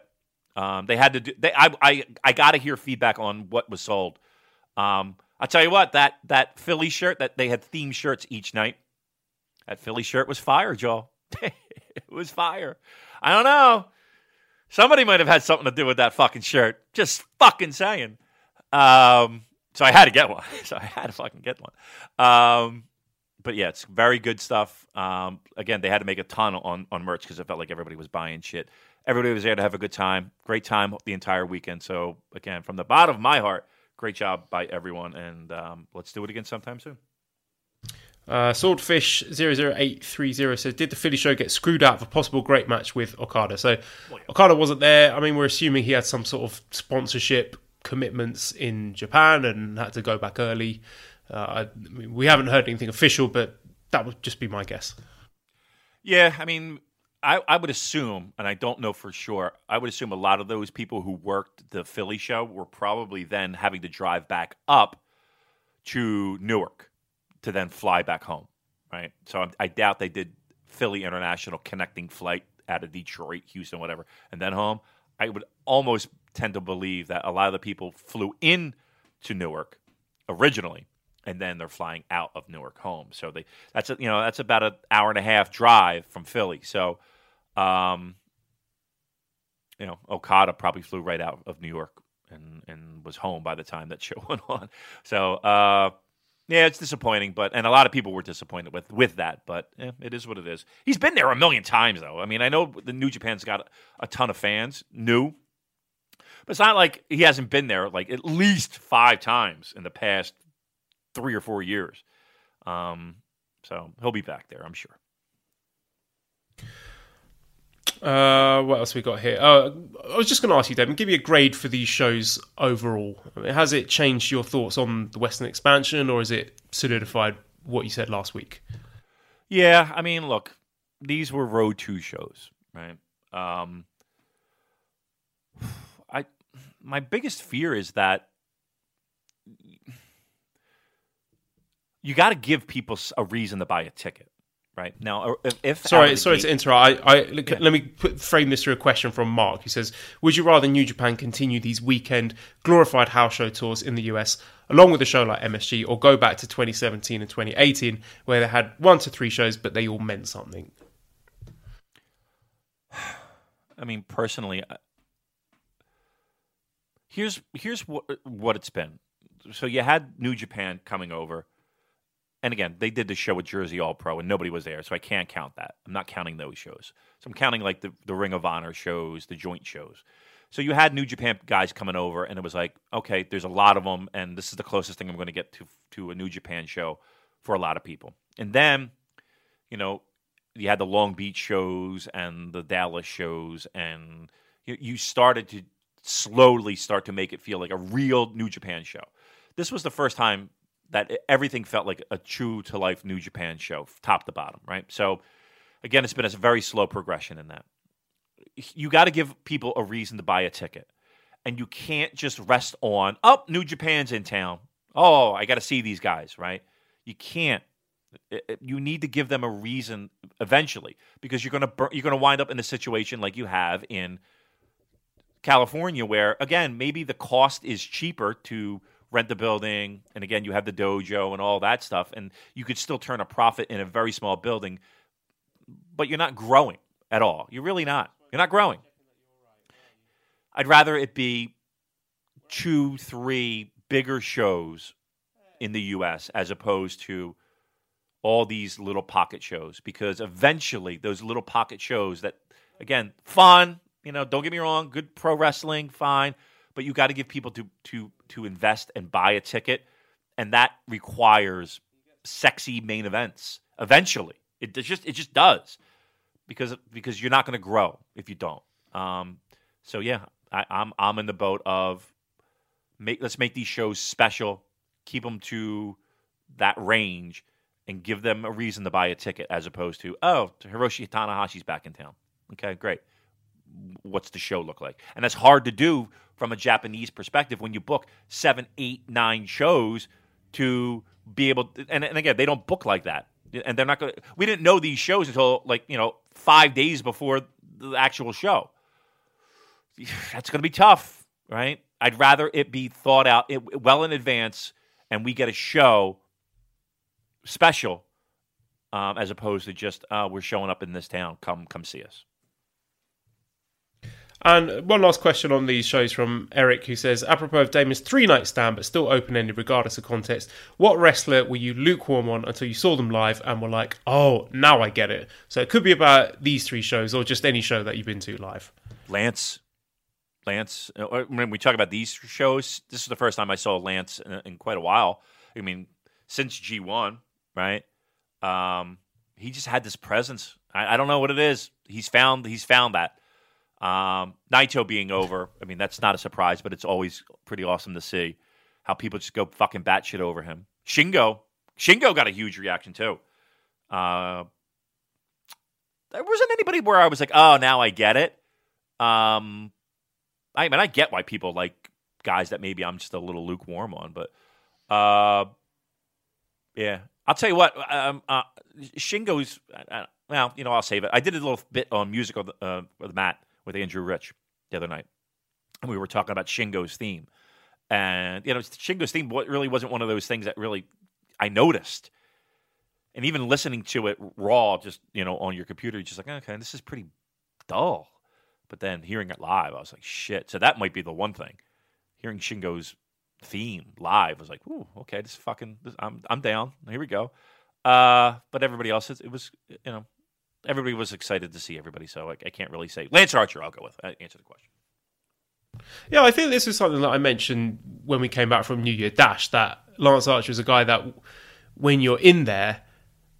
Um, they had to do. They, I, I, I got to hear feedback on what was sold. Um, I'll tell you what that that Philly shirt that they had themed shirts each night. That Philly shirt was fire, Joel. it was fire. I don't know. Somebody might have had something to do with that fucking shirt. Just fucking saying. Um, so I had to get one. So I had to fucking get one. Um, but yeah, it's very good stuff. Um, again, they had to make a ton on on merch because it felt like everybody was buying shit. Everybody was there to have a good time, great time the entire weekend. So again, from the bottom of my heart, great job by everyone, and um, let's do it again sometime soon. Uh, Swordfish 00830 says, Did the Philly show get screwed out of a possible great match with Okada? So, Okada wasn't there. I mean, we're assuming he had some sort of sponsorship commitments in Japan and had to go back early. Uh, I mean, we haven't heard anything official, but that would just be my guess. Yeah, I mean, I, I would assume, and I don't know for sure, I would assume a lot of those people who worked the Philly show were probably then having to drive back up to Newark to then fly back home, right? So I, I doubt they did Philly International connecting flight out of Detroit, Houston, whatever, and then home. I would almost tend to believe that a lot of the people flew in to Newark originally, and then they're flying out of Newark home. So they that's a, you know that's about an hour and a half drive from Philly. So, um, you know, Okada probably flew right out of New York and and was home by the time that show went on. So, uh, yeah, it's disappointing, but and a lot of people were disappointed with with that, but eh, it is what it is. He's been there a million times, though. I mean, I know the New Japan's got a, a ton of fans, new, but it's not like he hasn't been there like at least five times in the past three or four years. Um, so he'll be back there, I'm sure. Uh, what else we got here? Uh, I was just going to ask you, Devin, give me a grade for these shows overall. I mean, has it changed your thoughts on the Western expansion, or is it solidified what you said last week? Yeah, I mean, look, these were Road to shows, right? Um, I my biggest fear is that you got to give people a reason to buy a ticket right. Now uh, if, if sorry sorry gate, to interrupt. I, I yeah. let me put, frame this through a question from mark. He says would you rather new japan continue these weekend glorified house show tours in the us along with a show like msg or go back to 2017 and 2018 where they had one to three shows but they all meant something? I mean personally here's here's what what it's been. So you had new japan coming over and again, they did the show with Jersey All Pro, and nobody was there, so I can't count that. I'm not counting those shows. So I'm counting like the the Ring of Honor shows, the joint shows. So you had New Japan guys coming over, and it was like, okay, there's a lot of them, and this is the closest thing I'm going to get to to a New Japan show for a lot of people. And then, you know, you had the Long Beach shows and the Dallas shows, and you, you started to slowly start to make it feel like a real New Japan show. This was the first time that everything felt like a true to life New Japan show, top to bottom, right? So, again, it's been a very slow progression in that. You got to give people a reason to buy a ticket, and you can't just rest on, oh, New Japan's in town. Oh, I got to see these guys, right? You can't. You need to give them a reason eventually, because you're gonna you're gonna wind up in a situation like you have in California, where again maybe the cost is cheaper to rent the building, and again, you have the dojo and all that stuff, and you could still turn a profit in a very small building, but you're not growing at all. You're really not. You're not growing. I'd rather it be two, three bigger shows in the U.S. as opposed to all these little pocket shows because eventually those little pocket shows that, again, fun, you know, don't get me wrong, good pro wrestling, fine but you got to give people to to to invest and buy a ticket, and that requires sexy main events. Eventually, it just it just does because because you're not going to grow if you don't. Um, so yeah, I, I'm I'm in the boat of make let's make these shows special, keep them to that range, and give them a reason to buy a ticket as opposed to oh Hiroshi Tanahashi's back in town. Okay, great what's the show look like? And that's hard to do from a Japanese perspective when you book seven, eight, nine shows to be able. To, and, and again, they don't book like that, and they're not going. to We didn't know these shows until like you know five days before the actual show. That's going to be tough, right? I'd rather it be thought out it, well in advance, and we get a show special um, as opposed to just uh, we're showing up in this town. Come, come see us. And one last question on these shows from Eric, who says, apropos of Damon's three night stand, but still open ended regardless of context, what wrestler were you lukewarm on until you saw them live and were like, oh, now I get it? So it could be about these three shows or just any show that you've been to live. Lance. Lance. uh, When we talk about these shows, this is the first time I saw Lance in, in quite a while. I mean, since G1, right? Um, he just had this presence. I, I don't know what it is. He's found. He's found that. Um, Naito being over, I mean, that's not a surprise, but it's always pretty awesome to see how people just go fucking batshit over him. Shingo, Shingo got a huge reaction too. Uh, there wasn't anybody where I was like, oh, now I get it. Um, I mean, I get why people like guys that maybe I'm just a little lukewarm on, but uh, yeah, I'll tell you what. Um, uh, Shingo's uh, well, you know, I'll save it. I did a little bit on music of the, uh, Matt with Andrew Rich the other night, and we were talking about Shingo's theme, and you know, Shingo's theme really wasn't one of those things that really I noticed. And even listening to it raw, just you know, on your computer, you're just like, okay, this is pretty dull. But then hearing it live, I was like, shit. So that might be the one thing. Hearing Shingo's theme live was like, ooh, okay, this fucking, this, I'm, I'm down. Here we go. Uh, but everybody else, it, was, you know, everybody was excited to see everybody. So I, I can't really say Lance Archer. I'll go with uh, answer the question. Yeah, I think this is something that I mentioned when we came back from New Year Dash. That Lance Archer is a guy that when you're in there,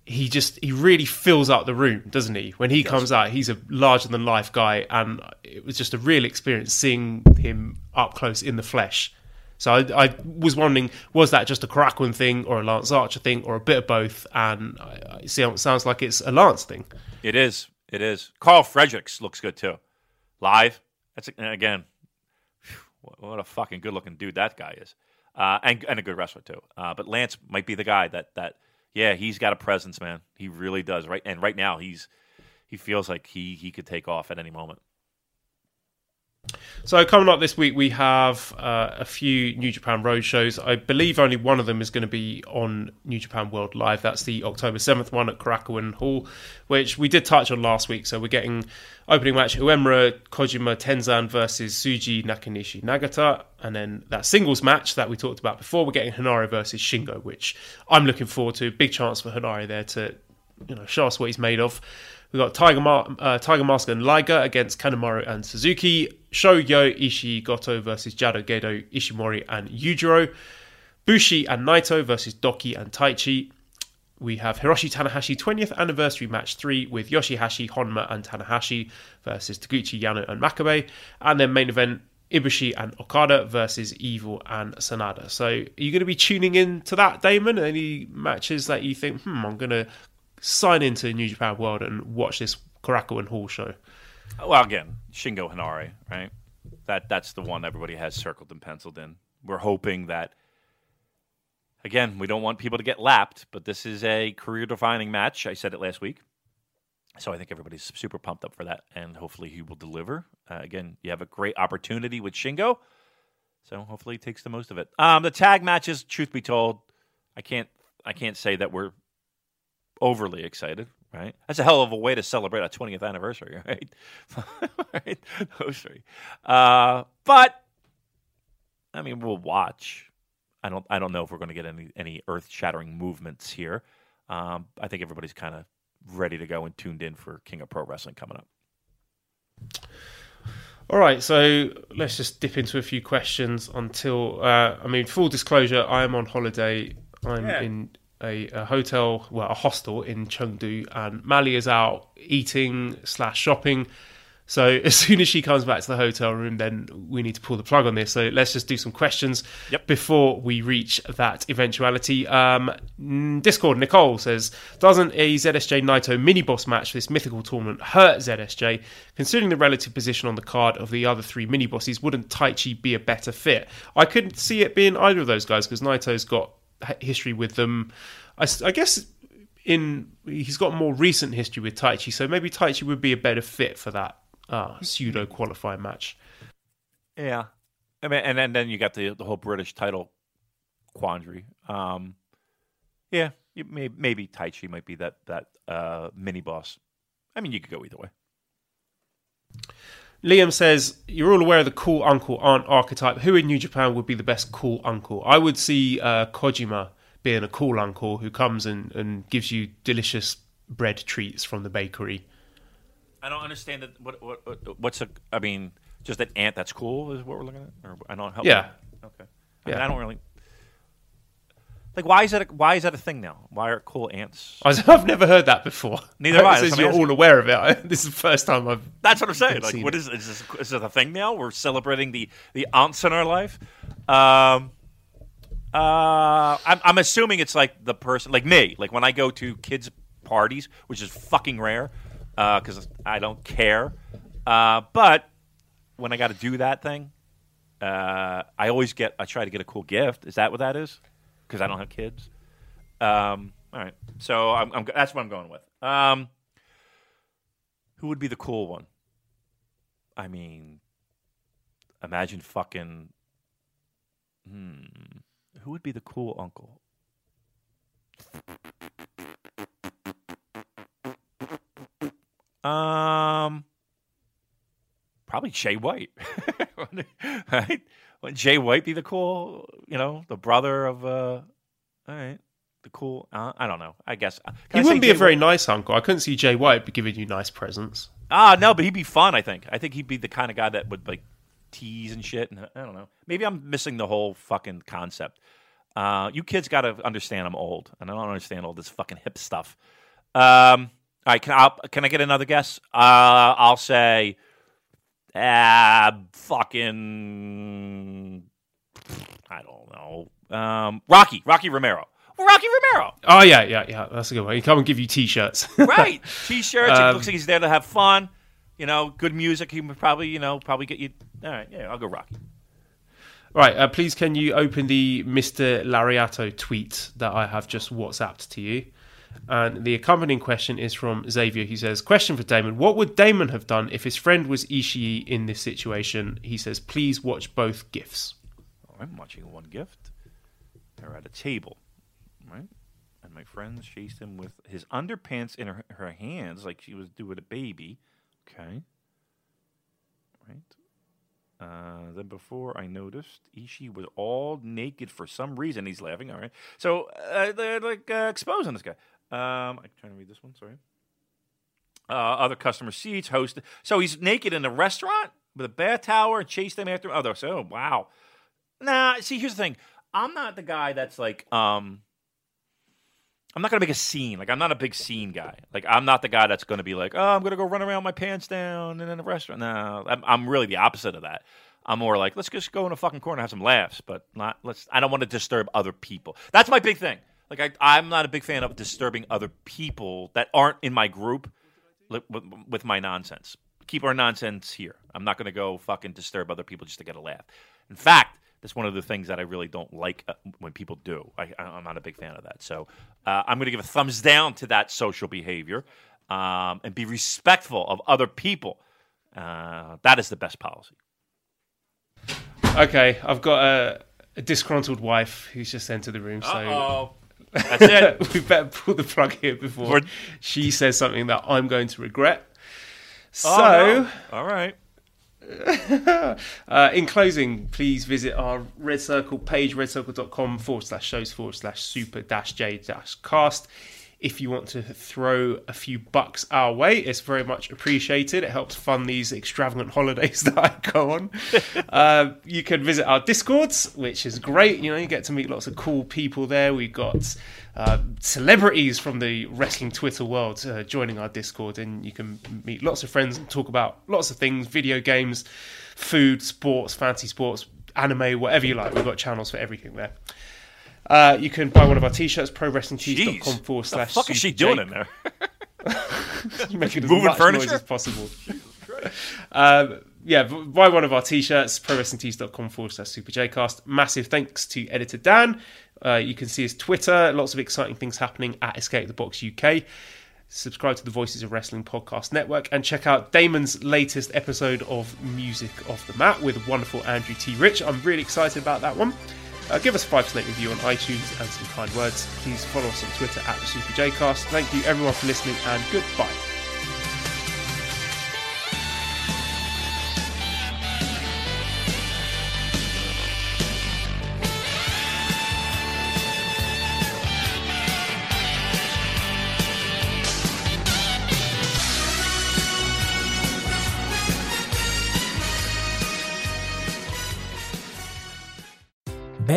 he just he really fills up the room, doesn't he? When he, he comes out, he's a larger than life guy, and it was just a real experience seeing him up close in the flesh. So I, I was wondering, was that just a Korakuen thing, or a Lance Archer thing, or a bit of both? And I, I see, it sounds like it's a Lance thing. It is. It is. Karl Fredericks looks good too, live. That's again, what a fucking good looking dude that guy is, uh, and and a good wrestler too. Uh, but Lance might be the guy that that yeah, he's got a presence, man. He really does. Right, and right now he's he feels like he he could take off at any moment. So coming up this week, we have uh, a few New Japan Road shows. I believe only one of them is going to be on New Japan World Live. That's the October seventh one at Korakuen Hall, which we did touch on last week. So we're getting opening match Uemura Kojima Tenzan versus Tsuji Nakanishi Nagata, and then that singles match that we talked about before. We're getting Henare versus Shingo, which I'm looking forward to. Big chance for Henare there to you know show us what he's made of. We've got Tiger, uh, Tiger Mask and Liger against Kanemaru and Suzuki. Shoyo Ishii Goto versus Jado Gedo, Ishimori and Yujiro. Bushi and Naito versus Douki and Taichi. We have Hiroshi Tanahashi 20th anniversary match 3 with Yoshihashi, Honma and Tanahashi versus Taguchi, Yano and Makabe. And then main event Ibushi and Okada versus Evil and Sanada. So, are you going to be tuning in to that, Damon? Any matches that you think, hmm, I'm going to sign into New Japan World and watch this Korakuen Hall show? Well, again, Shingo Henare, right? That that's the one everybody has circled and penciled in. We're hoping that again, we don't want people to get lapped, but this is a career-defining match. I said it last week. So I think everybody's super pumped up for that, and hopefully he will deliver. Uh, again, you have a great opportunity with Shingo, so hopefully he takes the most of it. Um, the tag matches, truth be told, I can't I can't say that we're overly excited right? That's a hell of a way to celebrate a 20th anniversary, right? right? Those three. Uh, but I mean, we'll watch. I don't. I don't know if we're going to get any any earth shattering movements here. Um, I think everybody's kind of ready to go and tuned in for King of Pro Wrestling coming up. All right, so let's just dip into a few questions until. Uh, I mean, full disclosure, I am on holiday. I'm yeah. in a, a, hotel, well, a hostel in Chengdu, and Mali is out eating slash shopping. So as soon as she comes back to the hotel room, then we need to pull the plug on this. So let's just do some questions yep. before we reach that eventuality. Um, Discord Nicole says, doesn't a ZSJ Naito mini boss match for this mythical tournament hurt ZSJ? Considering the relative position on the card of the other three mini bosses, wouldn't Taichi be a better fit? I couldn't see it being either of those guys because Naito's got history with them. I, I, guess in he's got more recent history with Taichi, so maybe Taichi would be a better fit for that uh, pseudo qualifying match. Yeah, I mean, and then then you got the the whole British title quandary. Um, yeah, may, maybe Taichi might be that that uh, mini boss. I mean, you could go either way. Liam says, You're all aware of the cool uncle aunt archetype. Who in New Japan would be the best cool uncle? I would see uh, Kojima being a cool uncle who comes and, and gives you delicious bread treats from the bakery. I don't understand that. What, what, what what's a? I mean, just an ant that's cool is what we're looking at. Or I don't help. Yeah. Okay. I mean, Yeah. I don't really. Like, why is that? A, why is that a thing now? Why are cool ants? I've never heard that before. Neither have I. You're all aware of it. This is the first time I've. That's what I'm saying. Like, what is is this? Is this a thing now? We're celebrating the the aunts in our life. Um, uh, I'm, I'm assuming it's like the person, like me, like when I go to kids' parties, which is fucking rare, because I don't care. Uh, but when I got to do that thing, uh, I always get. I try to get a cool gift. Is that what that is? Because I don't have kids. Um, all right, so I'm, I'm, that's what I'm going with. Um, who would be the cool one? I mean, imagine fucking. Hmm. Who would be the cool uncle? Um, probably Jay White, right? Wouldn't Jay White be the cool, you know, the brother of, uh, all right, the cool, uh, I don't know. I guess. Can He I wouldn't be a very White? nice uncle. I couldn't see Jay White be giving you nice presents. Ah, no, but he'd be fun. I think. I think he'd be the kind of guy that would like tease and shit. And I don't know. Maybe I'm missing the whole fucking concept. Uh, you kids got to understand I'm old, and I don't understand all this fucking hip stuff. Um, all right, can I can I get another guess? Uh, I'll say, ah, fucking, I don't know. Um, Rocky, Rocky Romero, Rocky Romero. Oh, yeah, yeah, yeah. That's a good one. He come and give you t shirts. right. T-shirts. it Um, looks like he's there to have fun. You know, good music. He would probably, you know, probably get you. All right, yeah, I'll go Rocky. Right, uh, please can you open the Mr. Lariato tweet that I have just WhatsApped to you? And the accompanying question is from Xavier. He says, Question for Damon. What would Damon have done if his friend was Ishii in this situation? He says, Please watch both gifs. I'm watching one gift. They're at a table, right? And my friend chased him with his underpants in her, her hands, like she was doing with a baby. Okay. Right. Uh, then before I noticed, Ishii was all naked for some reason. He's laughing. All right. So uh, they're like uh, exposing this guy. Um, I'm trying to read this one. Sorry. Uh, other customer seats, host. So he's naked in a restaurant with a bath tower and chased them after. Oh, so wow. Nah, see, here's the thing. I'm not the guy that's like, um, I'm not gonna make a scene. Like, I'm not a big scene guy. Like, I'm not the guy that's gonna be like, oh, I'm gonna go run around my pants down and in a restaurant. No, I'm, I'm really the opposite of that. I'm more like, let's just go in a fucking corner and have some laughs, but not let's. I don't want to disturb other people. That's my big thing. Like, I, I'm not a big fan of disturbing other people that aren't in my group with, with my nonsense. Keep our nonsense here. I'm not going to go fucking disturb other people just to get a laugh. In fact, that's one of the things that I really don't like uh, when people do. I, I- I'm not a big fan of that. So uh, I'm going to give a thumbs down to that social behavior um, and be respectful of other people. Uh, that is the best policy. Okay, I've got a, a disgruntled wife who's just entered the room, so Oh, that's it. we better pull the plug here before We're- she says something that I'm going to regret. So, Oh, no. all right. uh, in closing, please visit our Red Circle page, redcircle.com forward slash shows forward slash super dash j dash cast. If you want to throw a few bucks our way, it's very much appreciated. It helps fund these extravagant holidays that I go on. uh, you can visit our Discords, which is great. You know, you get to meet lots of cool people there. We've got uh, celebrities from the wrestling Twitter world uh, joining our Discord, and you can meet lots of friends and talk about lots of things video games, food, sports, fancy sports, anime, whatever you like. We've got channels for everything there. Uh, you can buy one of our t-shirts, prowrestlingtees.com forward What the slash fuck is she doing in there? Making as Moving much furniture? noise as possible. um, yeah, buy one of our t-shirts, prowrestlingtees.com forward slash superjcast. Massive thanks to editor Dan. Uh, you can see his Twitter, lots of exciting things happening at Escape the Box UK. Subscribe to the Voices of Wrestling podcast network and check out Damon's latest episode of Music Off the Mat with wonderful Andrew T. Rich. I'm really excited about that one. Uh, give us a five snake review on iTunes and some kind words. Please follow us on Twitter at the Super. Thank you everyone for listening and goodbye.